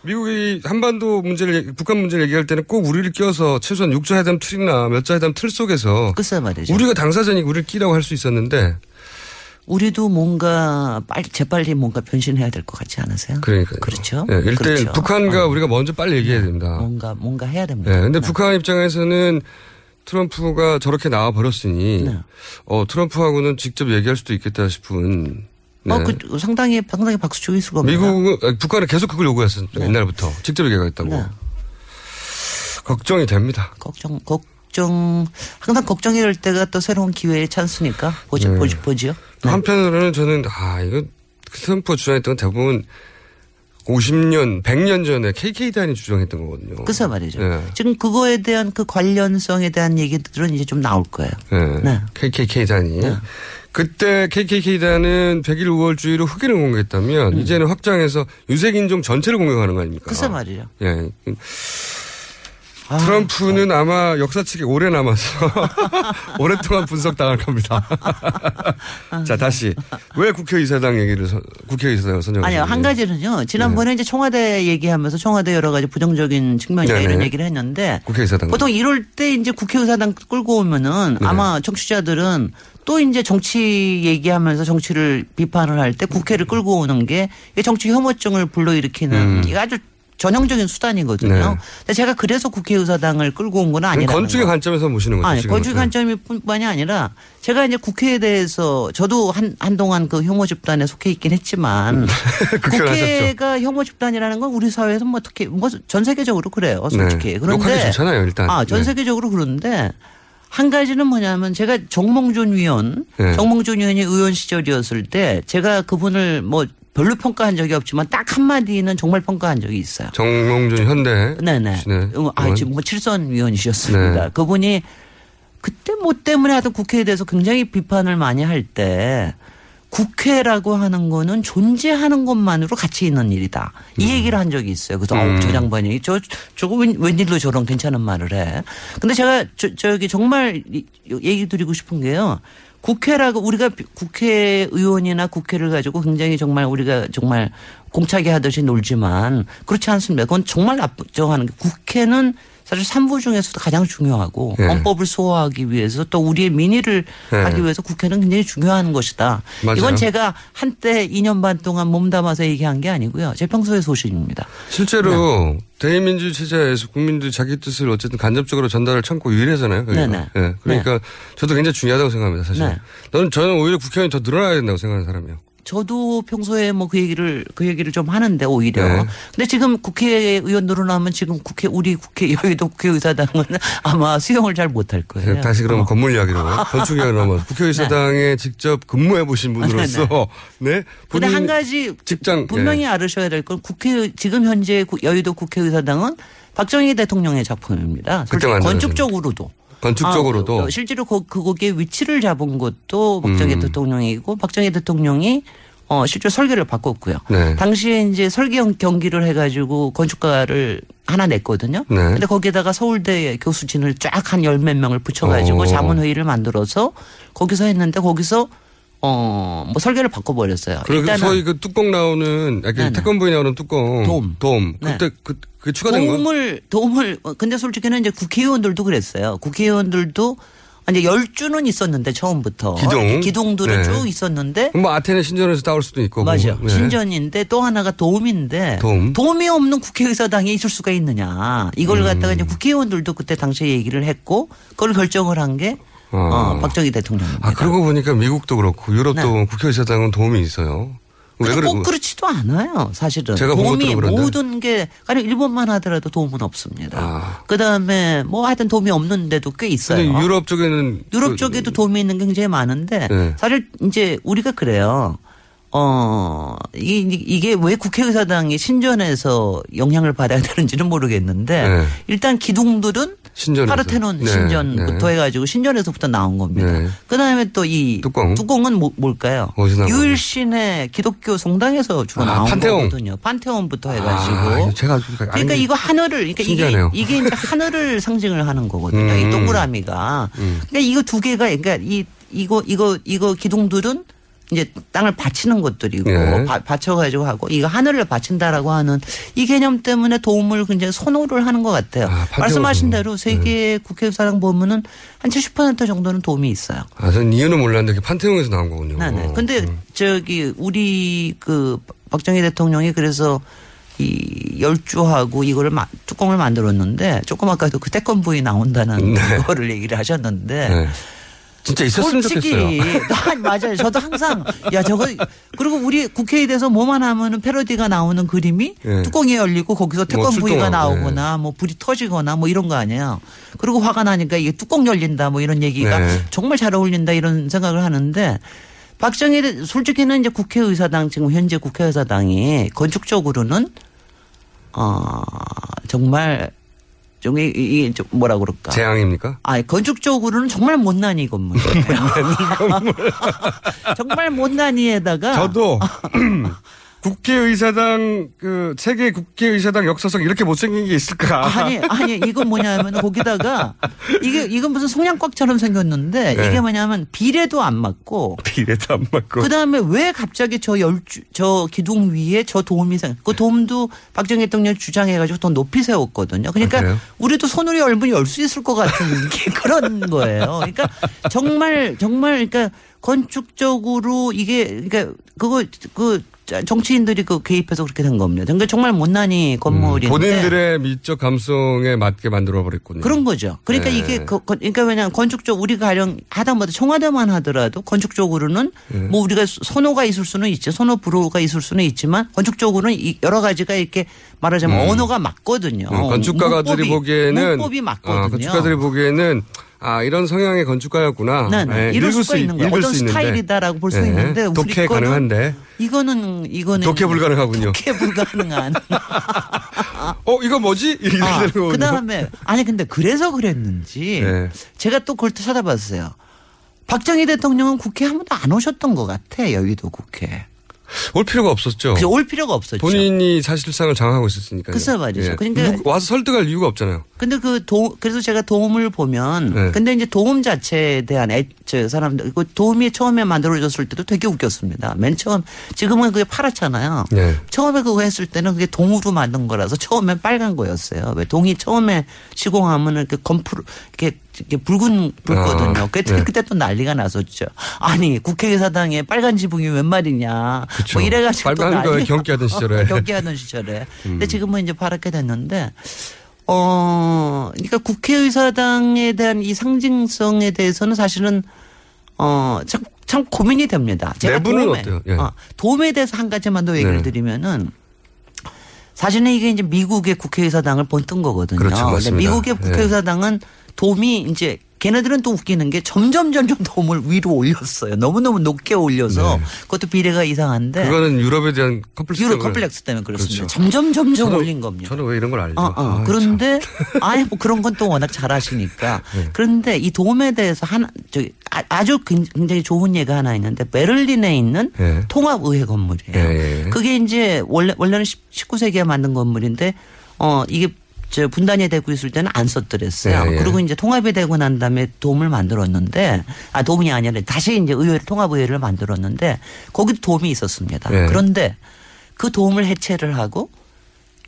미국이 한반도 문제를 북한 문제를 얘기할 때는 꼭 우리를 껴서 최소한 육자 회담 틀이나 몇 자 회담 틀 속에서 글쎄 말이죠. 우리가 당사자니 우리를 끼라고 할 수 있었는데 우리도 뭔가 빨리 재빨리 뭔가 변신해야 될 것 같지 않으세요? 그러니까 그렇죠. 예, 일대 그렇죠. 북한과 어. 우리가 먼저 빨리 얘기해야 됩니다. 뭔가 뭔가 해야 됩니다. 네, 근데 북한 입장에서는 트럼프가 저렇게 나와 버렸으니 네. 어 트럼프하고는 직접 얘기할 수도 있겠다 싶은 네. 어, 그 상당히 상당히 박수 치고 있을 겁니다. 미국은 아니, 북한은 계속 그걸 요구했었죠 네. 옛날부터 직접 얘기하겠다고 네. 걱정이 됩니다. 걱정 걱정 항상 걱정이 될 때가 또 새로운 기회의 찬스니까 보죠 네. 보죠 보죠. 네. 한편으로는 저는 아 이거 트럼프가 주장했던 건 대부분 50년, 100년 전에 KK단이 주장했던 거거든요. 그래서 말이죠. 예. 지금 그거에 대한 그 관련성에 대한 얘기들은 이제 좀 나올 거예요. 예. 네. KKK단이. 그때 KKK단은 100일 우월주의로 흑인을 공격했다면 이제는 확장해서 유색인종 전체를 공격하는 거 아닙니까? 글쎄 말이죠. 예. 트럼프는 아 마 역사책에 오래 남아서 *laughs* 오랫동안 분석당할 겁니다. *laughs* 자, 다시. 왜 국회의사당 얘기를, 선- 국회의사당을 선정하셨나요? 아니요, 한 가지는요. 지난번에 이제 청와대 얘기하면서 청와대 여러 가지 부정적인 측면이나 네네. 이런 얘기를 했는데 국회의사당. 보통 이럴 때 이제 국회의사당 끌고 오면은 네. 아마 청취자들은 또 이제 정치 얘기하면서 정치를 비판을 할 때 국회를 끌고 오는 게 정치 혐오증을 불러일으키는 음. 아주 전형적인 수단이거든요. 네. 근데 제가 그래서 국회의사당을 끌고 온 건 아니라. 건축의 관점에서 보시는 거죠. 아니, 지금은. 건축 관점이 뿐만이 아니라 제가 이제 국회에 대해서 저도 한, 한동안 그 혐오 집단에 속해 있긴 했지만 *laughs* 국회를 국회가 혐오 집단이라는 건 우리 사회에서 뭐 어떻게 뭐전 세계적으로 그래요. 솔직히. 네. 그런데 좋잖아요, 일단. 아, 전 네. 세계적으로 그런데 한 가지는 뭐냐면 제가 정몽준 위원, 네. 정몽준 위원이 의원 시절이었을 때 제가 그분을 뭐 별로 평가한 적이 없지만 딱 한마디는 정말 평가한 적이 있어요. 정몽준 현대. 네네. 네. 음, 아, 지금 뭐 칠선 위원이셨습니다. 네. 그분이 그때 뭐 때문에 하여튼 국회에 대해서 굉장히 비판을 많이 할 때 국회라고 하는 거는 존재하는 것만으로 가치 있는 일이다. 이 얘기를 한 적이 있어요. 그래서 음. 저 장관이 저, 저거 웬, 웬일로 저런 괜찮은 말을 해. 근데 제가 저, 저기 정말 이- 얘기 드리고 싶은 게요. 국회라고 우리가 비- 국회의원이나 국회를 가지고 굉장히 정말 우리가 정말 공차게 하듯이 놀지만 그렇지 않습니다. 그건 정말 나쁘죠 하는 게 국회는 사실 삼부 중에서도 가장 중요하고 네. 헌법을 소화하기 위해서 또 우리의 민의를 네. 하기 위해서 국회는 굉장히 중요한 것이다. 맞아요. 이건 제가 한때 2년 반 동안 몸담아서 얘기한 게 아니고요. 제 평소의 소신입니다. 실제로 대의민주 체제에서 국민들이 자기 뜻을 어쨌든 간접적으로 전달을 참고 유일하잖아요. 그러니까. 네네. 예. 그러니까 저도 굉장히 중요하다고 생각합니다. 사실. 네. 저는 저는 오히려 국회의원이 더 늘어나야 된다고 생각하는 사람이에요. 저도 평소에 뭐 그 얘기를 그 얘기를 좀 하는데 오히려 네. 근데 지금 국회의원 늘어나면 지금 국회 우리 국회 여의도 국회의사당은 *laughs* 아마 수용을 잘 못할 거예요. 다시 그럼 어. 건물 이야기로 건축 이야기로 넘어서 국회의사당에 직접 근무해 보신 분으로서 *laughs* 네. 근데 본인 한 가지 직장 분명히 예. 알으셔야 될 건 국회 지금 현재 구- 여의도 국회의사당은 박정희 대통령의 작품입니다. 건축적으로도. 건축적으로도 아, 실제로 그, 그 거기에 위치를 잡은 것도 박정희 음. 대통령이고 박정희 대통령이 어, 실제 설계를 바꿨고요. 네. 당시에 이제 설계 경- 경기를 해가지고 건축가를 하나 냈거든요. 네. 근데 거기에다가 서울대 교수진을 쫙 한 열 몇 명을 붙여가지고 오. 자문회의를 만들어서 거기서 했는데 거기서 어, 뭐 설계를 바꿔버렸어요. 그리고 일단은 소위 그 뚜껑 나오는 약간 네네. 태권부에 나오는 뚜껑 돔. 돔. 네. 그때 그, 그 추가된 거. 도움을 도움을 어, 근데 솔직히는 이제 국회의원들도 그랬어요. 국회의원들도 이제 열주는 있었는데 처음부터 기둥. 기둥들은 네. 쭉 있었는데 뭐 아테네 신전에서 따올 수도 있고. 맞아 뭐. 네. 신전인데 또 하나가 도움인데 도움. 이 없는 국회의사당에 있을 수가 있느냐 이걸 음. 갖다가 이제 국회의원들도 그때 당시에 얘기를 했고 그걸 결정을 한 게 어, 박정희 대통령입니다. 아, 그러고 보니까 미국도 그렇고 유럽도 국회의사당은 도움이 있어요. 왜 그래? 꼭 그렇지도 않아요, 사실은. 제가 본 도움이. 모든 게, 아니, 일본만 하더라도 도움은 없습니다. 아. 그 다음에 뭐 하여튼 도움이 없는 데도 꽤 있어요. 유럽 쪽에는 유럽 그- 쪽에도 도움이 있는 게 굉장히 많은데 네. 사실 이제 우리가 그래요. 어, 이게, 이게 왜 국회의사당이 신전에서 영향을 받아야 되는지는 모르겠는데 네. 일단 기둥들은 신전에서. 파르테논 네, 신전부터 네. 해가지고 신전에서부터 나온 겁니다. 네. 그 다음에 또이 뚜껑. 은 뭐, 뭘까요? 유일신의 기독교 성당에서 주로 아, 나온 판테온. 거거든요. 판테온부터 해가지고. 아, 제가 그러니까 이거 하늘을 그러니까 이게 신기하네요. 이게 이제 *laughs* 하늘을 상징을 하는 거거든요. 음. 이 동그라미가. 음. 그러니까 이거 두 개가 그러니까 이 이거 이거 이거 기둥들은 이제 땅을 받치는 것들이고 예. 바, 받쳐가지고 하고 이거 하늘을 받친다라고 하는 이 개념 때문에 도움을 굉장히 선호를 하는 것 같아요. 말씀하신 대로 세계 국회의사당 보면은 한 70% 정도는 도움이 있어요. 아, 전 이유는 몰랐는데 판테온에서 나온 거군요. 네네. 근데 저기 우리 그 박정희 대통령이 그래서 이 열주하고 이거를 마- 뚜껑을 만들었는데 조금 아까도 그 태권부이 나온다는 네. *laughs* 거를 얘기를 하셨는데 네. 진짜 있었으면 솔직히 좋겠어요. *laughs* 맞아요. 저도 항상 야 저거 그리고 우리 국회에 대해서 뭐만 하면은 패러디가 나오는 그림이 네. 뚜껑이 열리고 거기서 태권 부위가 출동하고, 나오거나 뭐 불이 터지거나 뭐 이런 거 아니에요. 그리고 화가 나니까 이게 뚜껑 열린다 뭐 이런 얘기가 네. 정말 잘 어울린다 이런 생각을 하는데 박정희 대- 솔직히는 이제 국회의사당 지금 현재 국회의사당이 건축적으로는 어 정말 좀 이- 이- 좀 뭐라 그럴까? 재앙입니까? 아, 건축적으로는 정말 못난이 건물이에요. *laughs* *laughs* 정말 못난이에다가 저도 *laughs* 국회의사당 그 세계 국회의사당 역사상 이렇게 못생긴 게 있을까? 아니 아니 이건 뭐냐면 거기다가 이게 이건 무슨 성냥꽉처럼 생겼는데 네. 이게 뭐냐면 비례도 안 맞고 비례도 안 맞고. 그 다음에 왜 갑자기 저 열주, 저 기둥 위에 저 도움이 생, 그 도움도 박정희 대통령 주장해가지고 더 높이 세웠거든요. 그러니까 아? 우리도 손으로 열면 열 수 있을 것 같은 게 *laughs* 그런 거예요. 그러니까 정말, 정말, 그러니까 건축적으로 이게, 그러니까 그거, 그, 정치인들이 그 개입해서 그렇게 된 겁니다. 그러니까 정말 못난이 건물인데. 음, 본인들의 미적 감성에 맞게 만들어 버렸군요. 그런 거죠. 그러니까 네. 이게 그, 건- 그러니까 왜냐하면 건축적 우리가 가령 하다못해 청와대만 하더라도 건축적으로는 네. 뭐 우리가 선호가 있을 수는 있죠. 선호 불호가 있을 수는 있지만 건축적으로는 이 여러 가지가 이렇게 말하자면 음. 언어가 맞거든요. 음, 건축가들이 문법이- 보기에는 문법이 맞거든요. 아, 건축가들이 보기에는 아 이런 성향의 건축가였구나. 네, 네. 이럴 읽을 수가 있는 거예요. 어떤. 스타일이다라고 볼수 네. 있는데 독해 가능한데. 이거는 이거는 독해 불가능하군요. 독해 불가능한. *laughs* 어 이거 뭐지? 아, 되는 거군요. 그 다음에 아니 근데 그래서 그랬는지 네. 제가 또 그걸 또 찾아봤어요. 박정희 대통령은 국회 한 번도 안 오셨던 것 같아 여의도 국회. 올 필요가 없었죠. 그래서 올 필요가 없었죠. 본인이 사실상을 장악하고 있었으니까요. 글쎄 말이죠. 예. 그러니까- 와서 설득할 이유가 없잖아요. 근데 그 도, 그래서 제가 도움을 보면, 네. 근데 이제 도움 자체에 대한 애, 저 사람들, 그 도움이 처음에 만들어졌을 때도 되게 웃겼습니다. 맨 처음, 지금은 그게 파랗잖아요. 네. 처음에 그거 했을 때는 그게 동으로 만든 거라서 처음엔 빨간 거였어요. 왜 동이 처음에 시공하면은 그 검풀, 이렇게, 이렇게 붉은, 붉거든요. 아, 그때, 네. 그때 또 난리가 났었죠. 아니, 국회의사당에 빨간 지붕이 웬 말이냐. 그쵸. 뭐 이래가지고. 또 빨간 난리- 경기하던 *laughs* 시절에. 경기하던 시절에. 근데 음. 지금은 이제 파랗게 됐는데, 어, 그러니까 국회의사당에 대한 이 상징성에 대해서는 사실은 어, 참, 참 고민이 됩니다. 제가 내부는 돔에, 어때요? 예. 어, 돔에 대해서 한 가지만 더 얘기를 네. 드리면은 사실은 이게 이제 미국의 국회의사당을 본뜬 거거든요. 그렇죠, 근데 맞습니다. 미국의 예. 국회의사당은 돔이 이제 걔네들은 또 웃기는 게 점점 점점 돔을 위로 올렸어요. 너무너무 높게 올려서 네. 그것도 비례가 이상한데 그거는 유럽에 대한 컴플렉스 때문에. 컴플렉스 때문에 그렇습니다. 그렇죠. 점점 점점 저는- 올린 겁니다. 저는 왜 이런 걸 알죠? 어, 어. 아, 그런데 아예 뭐 그런 건 또 워낙 잘하시니까. *laughs* 네. 그런데 이 도움에 대해서 하나 저기 아- 아주 굉장히 좋은 예가 하나 있는데 베를린에 있는 예. 통합의회 건물이에요. 예, 예. 그게 이제 원래 원래는 19세기에 만든 건물인데 어 이게 저 분단이 되고 있을 때는 안 썼더랬어요. 예, 예. 그리고 이제 통합이 되고 난 다음에 도움을 만들었는데 아 도움이 아니라 다시 이제 의회 통합의회를 만들었는데 거기도 도움이 있었습니다. 예. 그런데 그 도움을 해체를 하고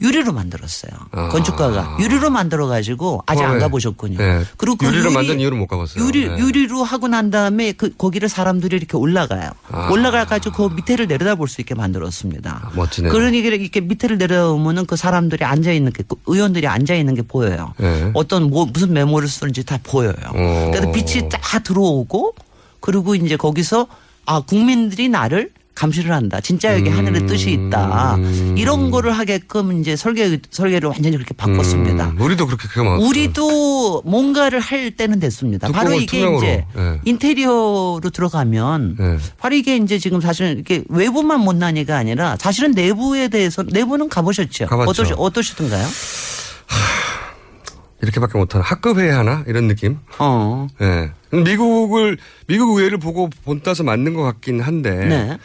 유리로 만들었어요. 아. 건축가가 유리로 만들어 가지고 아직 안 처음에. 가보셨군요. 예. 그리고 그 유리로 유리- 만든 이유는 못 가봤어요. 유리 예. 유리로 하고 난 다음에 그 거기를 사람들이 이렇게 올라가요. 아. 올라가 가지고 그 밑에를 내려다볼 수 있게 만들었습니다. 멋지네요. 그러니 이렇게 밑에를 내려오면은 그 사람들이 앉아 있는 게 의원들이 앉아 있는 게 보여요. 예. 어떤 뭐 무슨 메모를 쓰는지 다 보여요. 어. 그래서 빛이 딱 들어오고 그리고 이제 거기서 아 국민들이 나를 감시를 한다. 진짜 여기 하늘에 뜻이 있다. 이런 거를 하게끔 이제 설계 설계를 완전히 그렇게 바꿨습니다. 음, 우리도 그렇게 많 우리도 뭔가를 할 때는 됐습니다. 바로 이게 투명으로. 이제 예. 인테리어로 들어가면 예. 바로 이게 이제 지금 사실 이게 외부만 못난이가 아니라 사실은 내부에 대해서 내부는 가보셨죠? 가봤죠. 어떠시, 어떠시던가요? 이렇게밖에 못하나 학급 회의 하나 이런 느낌. 어. 예. 미국을 미국 의회를 보고 본따서 맞는 것 같긴 한데. 네.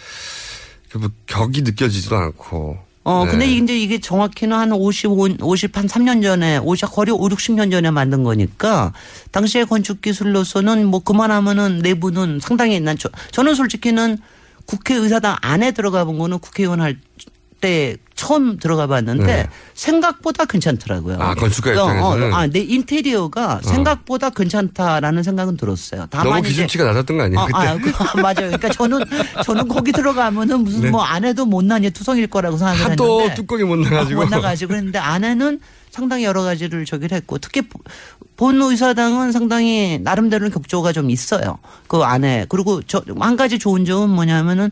그뭐 격이 느껴지지도 않고. 어, 네. 근데 이제 이게 정확히는 한 55, 50, 한 3년 전에, 50, 거의 5, 60년 전에 만든 거니까, 당시의 건축 기술로서는 뭐 그만하면은 내부는 상당히 난, 저, 저는 솔직히는 국회의사당 안에 들어가 본 거는 국회의원 할 때 처음 들어가 봤는데 네. 생각보다 괜찮더라고요. 아, 건축가 어, 입장에서는? 어, 아, 내 인테리어가 생각보다 괜찮다라는 생각은 들었어요. 다만 너무 이제 기준치가 낮았던 거 아니에요? 어, 그때. 아, 그, 아, 맞아요. 그러니까 저는 저는 거기 들어가면은 무슨 네. 뭐 안에도 못난이 투성일 거라고 생각을 하도 했는데 뚜껑이 못 나가지고. 아, 못 나가지고 그랬는데 안에는 상당히 여러 가지를 저기를 했고 특히 본 의사당은 상당히 나름대로는 격조가 좀 있어요. 그 안에 그리고 저 한 가지 좋은 점은 뭐냐면은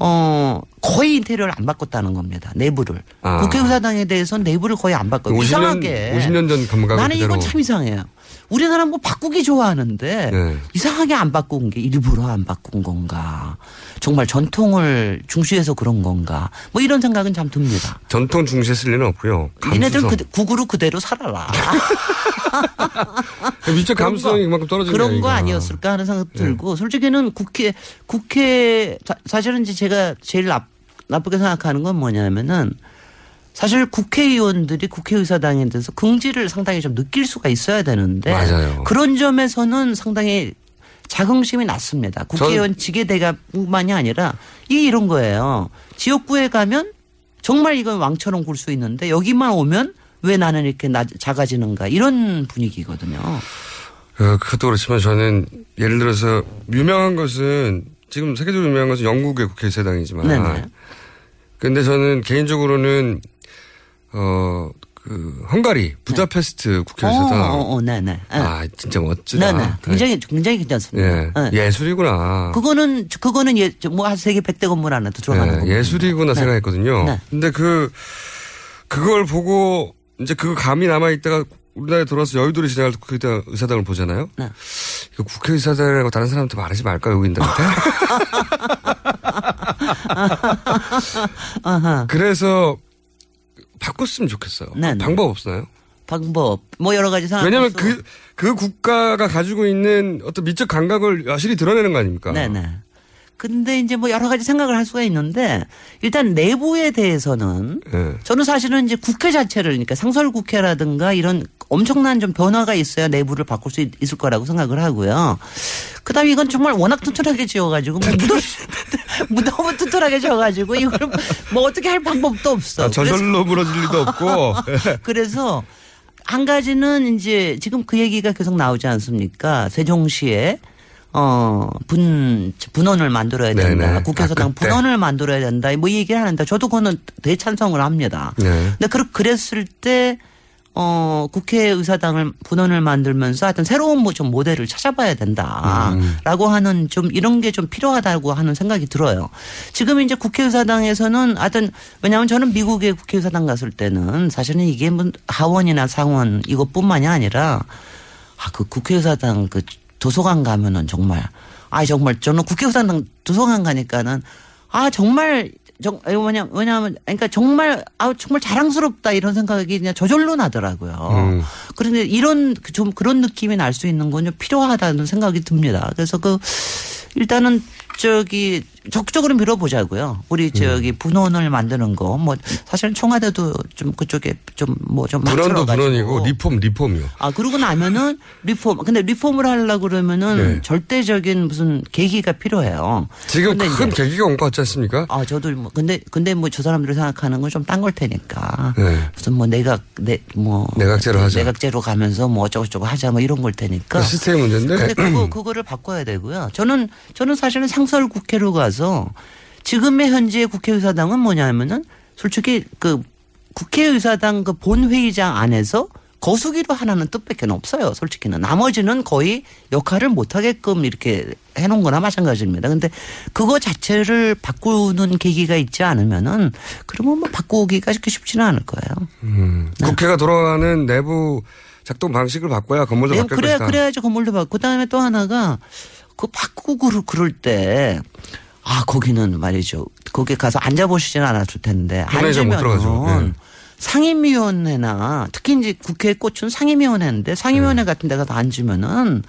어 거의 인테리어를 안 바꿨다는 겁니다. 내부를. 아. 국회의사당에 대해서는 내부를 거의 안 바꿔요. 50년, 이상하게. 50년 전 감각을 나는. 이건 참 이상해요. 우리나라 뭐 바꾸기 좋아하는데 네. 이상하게 안 바꾼 게 일부러 안 바꾼 건가. 정말 전통을 중시해서 그런 건가. 뭐 이런 생각은 참 듭니다. 전통 중시했을 리는 없고요. 감수성. 그, 국으로 그대로 살아라. *laughs* 감수성이 거- 그만큼 떨어진 그런 아닌가. 아니었을까 하는 생각 네. 들고 솔직히는 국회 국회 자- 사실은 이제 제가 제일 나, 나쁘게 생각하는 건 뭐냐면은 사실 국회의원들이 국회의사당에 대해서 긍지를 상당히 좀 느낄 수가 있어야 되는데 맞아요. 그런 점에서는 상당히 자긍심이 낮습니다. 국회의원 직계 대가뿐만이 아니라 이게 이런 거예요. 지역구에 가면 정말 이건 왕처럼 굴 수 있는데 여기만 오면 왜 나는 이렇게 나- 작아지는가 이런 분위기거든요. 어, 그것도 그렇지만 저는 예를 들어서 유명한 것은 지금 세계적으로 유명한 것은 영국의 국회의사당이지만 네네. 근데 저는 개인적으로는 어, 그 헝가리 부다페스트 국회의사당 어, 어, 어, 네 네. 아 진짜 멋지다. 네 네. 굉장히 굉장히 괜찮습니다. 예. 네. 예술이구나. 그거는 그거는 예, 뭐한 세계 100대 건물 안에 들어가는 예. 예술이구나 네. 생각했거든요. 네. 근데 그 그걸 보고 이제 그 감이 남아 있다가 우리나라에 돌아와서 여의도를 지나갈 때 국회 의사당을 보잖아요. 네. 이거 국회의사당이라고 다른 사람한테 말하지 말까 여기인들한테. *laughs* 그래서 바꿨으면 좋겠어요. 네, 네. 방법 없나요? 방법 뭐 여러 가지 생각. 왜냐하면 그, 그 국가가 가지고 있는 어떤 미적 감각을 여실히 드러내는 거 아닙니까? 네네. 근데 이제 뭐 여러 가지 생각을 할 수가 있는데 일단 내부에 대해서는 예. 저는 사실은 이제 국회 자체를 그러니까 상설 국회라든가 이런 엄청난 좀 변화가 있어야 내부를 바꿀 수 있- 있을 거라고 생각을 하고요. 그다음에 이건 정말 워낙 튼튼하게 지어가지고 뭐 무덤 무덤은 *laughs* 튼튼하게 지어가지고 이걸 뭐 어떻게 할 방법도 없어. 아, 저절로 무너질 리도 없고. *laughs* 그래서 한 가지는 이제 지금 그 얘기가 계속 나오지 않습니까? 세종시에 어, 분, 분원을 만들어야 된다. 네네. 국회의사당 아, 그때. 분원을 만들어야 된다. 뭐 이 얘기를 하는데 저도 그거는 대찬성을 합니다. 네. 근데 그, 그랬을 때, 어, 국회의사당을 분원을 만들면서 하여튼 새로운 뭐 좀 모델을 찾아봐야 된다. 음. 라고 하는 좀 이런 게 좀 필요하다고 하는 생각이 들어요. 지금 이제 국회의사당에서는 하여튼 왜냐하면 저는 미국의 국회의사당 갔을 때는 사실은 이게 뭐 하원이나 상원 이것뿐만이 아니라 아, 그 국회의사당 그 도서관 가면은 정말 아, 정말 저는 국회의사당 도서관 가니까는 아, 정말 정, 이거 뭐냐, 왜냐하면, 그러니까 정말, 아, 정말 자랑스럽다 이런 생각이 그냥 저절로 나더라고요. 음. 그런데 이런 그좀 그런 느낌이 날 수 있는 건좀 필요하다는 생각이 듭니다. 그래서 그 일단은 저기 적극적으로 밀어보자고요. 우리 저기 분원을 만드는 거 뭐 사실은 청와대도 좀 그쪽에 좀 뭐좀 분원도 분원이고 리폼 리폼이요. 아 그러고 나면은 리폼 근데 리폼을 하려고 그러면은 네. 절대적인 무슨 계기가 필요해요. 지금 큰 이제- 계기가 온 것 같지 않습니까? 아 저도 뭐 근데 근데 뭐 저 사람들이 생각하는 건 좀 딴 걸 테니까 네. 무슨 뭐 내각 내뭐 내각제로 하자. 내각제로 가면서 뭐 어쩌고저쩌고 하자 뭐 이런 걸 테니까 그 시스템 문제인데. 근데 그거 그거를 바꿔야 되고요. 저는 저는 사실은 상설 국회로 가서 지금의 현재 국회의사당은 뭐냐면은 솔직히 그 국회의사당 그 본회의장 안에서 거수기로 하나는 뜻밖에 없어요. 솔직히는 나머지는 거의 역할을 못 하게끔 이렇게 해놓은 거나 마찬가지입니다. 근데 그거 자체를 바꾸는 계기가 있지 않으면은 그러면 뭐 바꾸기가 그렇게 쉽지는 않을 거예요. 음, 국회가 돌아가는 내부 작동 방식을 바꿔야 건물도 네, 바뀔 그래야 것이다. 그래야지 건물도 바꾸고 그다음에 또 하나가 그 바꾸고 그럴, 그럴 때. 아, 거기는 말이죠. 거기 가서 앉아보시지는 않았을 텐데. 앉으면 예. 상임위원회나 특히 이제 국회에 꽂힌 상임위원회인데 상임위원회 네. 같은 데 가서 앉으면은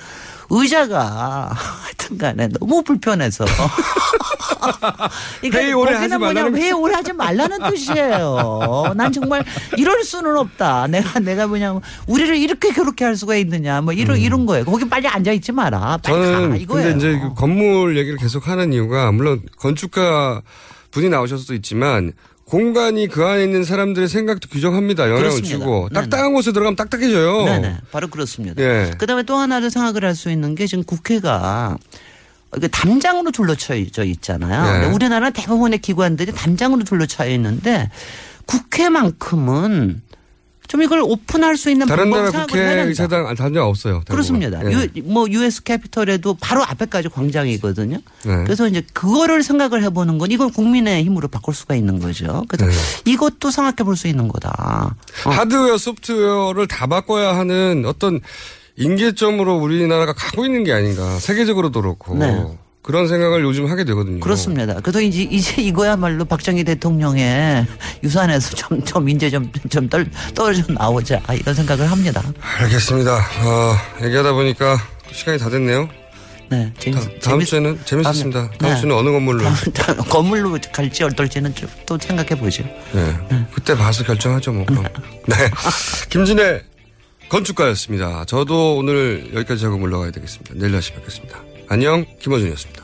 의자가 *laughs* 하여튼 간에 너무 불편해서. *laughs* 그러니까 회의 오래 하지 말라는 회의 오래 하지 말라는 뜻이에요. 난 정말 이럴 수는 없다. 내가 내가 뭐냐면 우리를 이렇게 그렇게 할 수가 있느냐. 뭐 이런 이런 거예요. 거기 빨리 앉아 있지 마라. 빨리 가 음. 저는 이거예요. 근데 이제 그 건물 얘기를 계속 하는 이유가 물론 건축가 분이 나오셔서 도 있지만 공간이 그 안에 있는 사람들의 생각도 규정합니다. 영향을 그렇습니다. 주고. 딱딱한 곳에 들어가면 딱딱해져요. 네네. 바로 그렇습니다. 예. 그다음에 또 하나를 생각을 할 수 있는 게 지금 국회가 이게 담장으로 둘러쳐 있잖아요. 네. 근데 우리나라 대부분의 기관들이 담장으로 둘러쳐 있는데 국회만큼은 좀 이걸 오픈할 수 있는 다른 방법 나라. 국회의사당 데 없어요. 대부분. 그렇습니다. 예. 유, 뭐 US 캐피털에도 바로 앞에까지 광장이거든요. 네. 그래서 이제 그거를 생각을 해보는 건 이건 국민의 힘으로 바꿀 수가 있는 거죠. 그래서 네. 이것도 생각해 볼 수 있는 거다. 어. 하드웨어, 소프트웨어를 다 바꿔야 하는 어떤 인계점으로 우리나라가 가고 있는 게 아닌가. 세계적으로도 그렇고. 네. 그런 생각을 요즘 하게 되거든요. 그렇습니다. 그래서 이제, 이제 이거야말로 박정희 대통령의 유산에서 좀, 좀 이제 좀, 좀 떨, 떨어져 나오자. 이런 생각을 합니다. 알겠습니다. 어, 얘기하다 보니까 시간이 다 됐네요. 네. 재밌, 다, 다음 주에는 재밌었습니다. 다음 네. 주는 어느 건물로? 건물로 갈지 어떨지는 좀또 생각해 보죠. 네. 그때 봐서 결정하죠, 뭐, 그럼. 네. *laughs* 김진애 건축가였습니다. 저도 오늘 여기까지 하고 물러가야 되겠습니다. 내일 다시 뵙겠습니다. 안녕, 김어준이었습니다.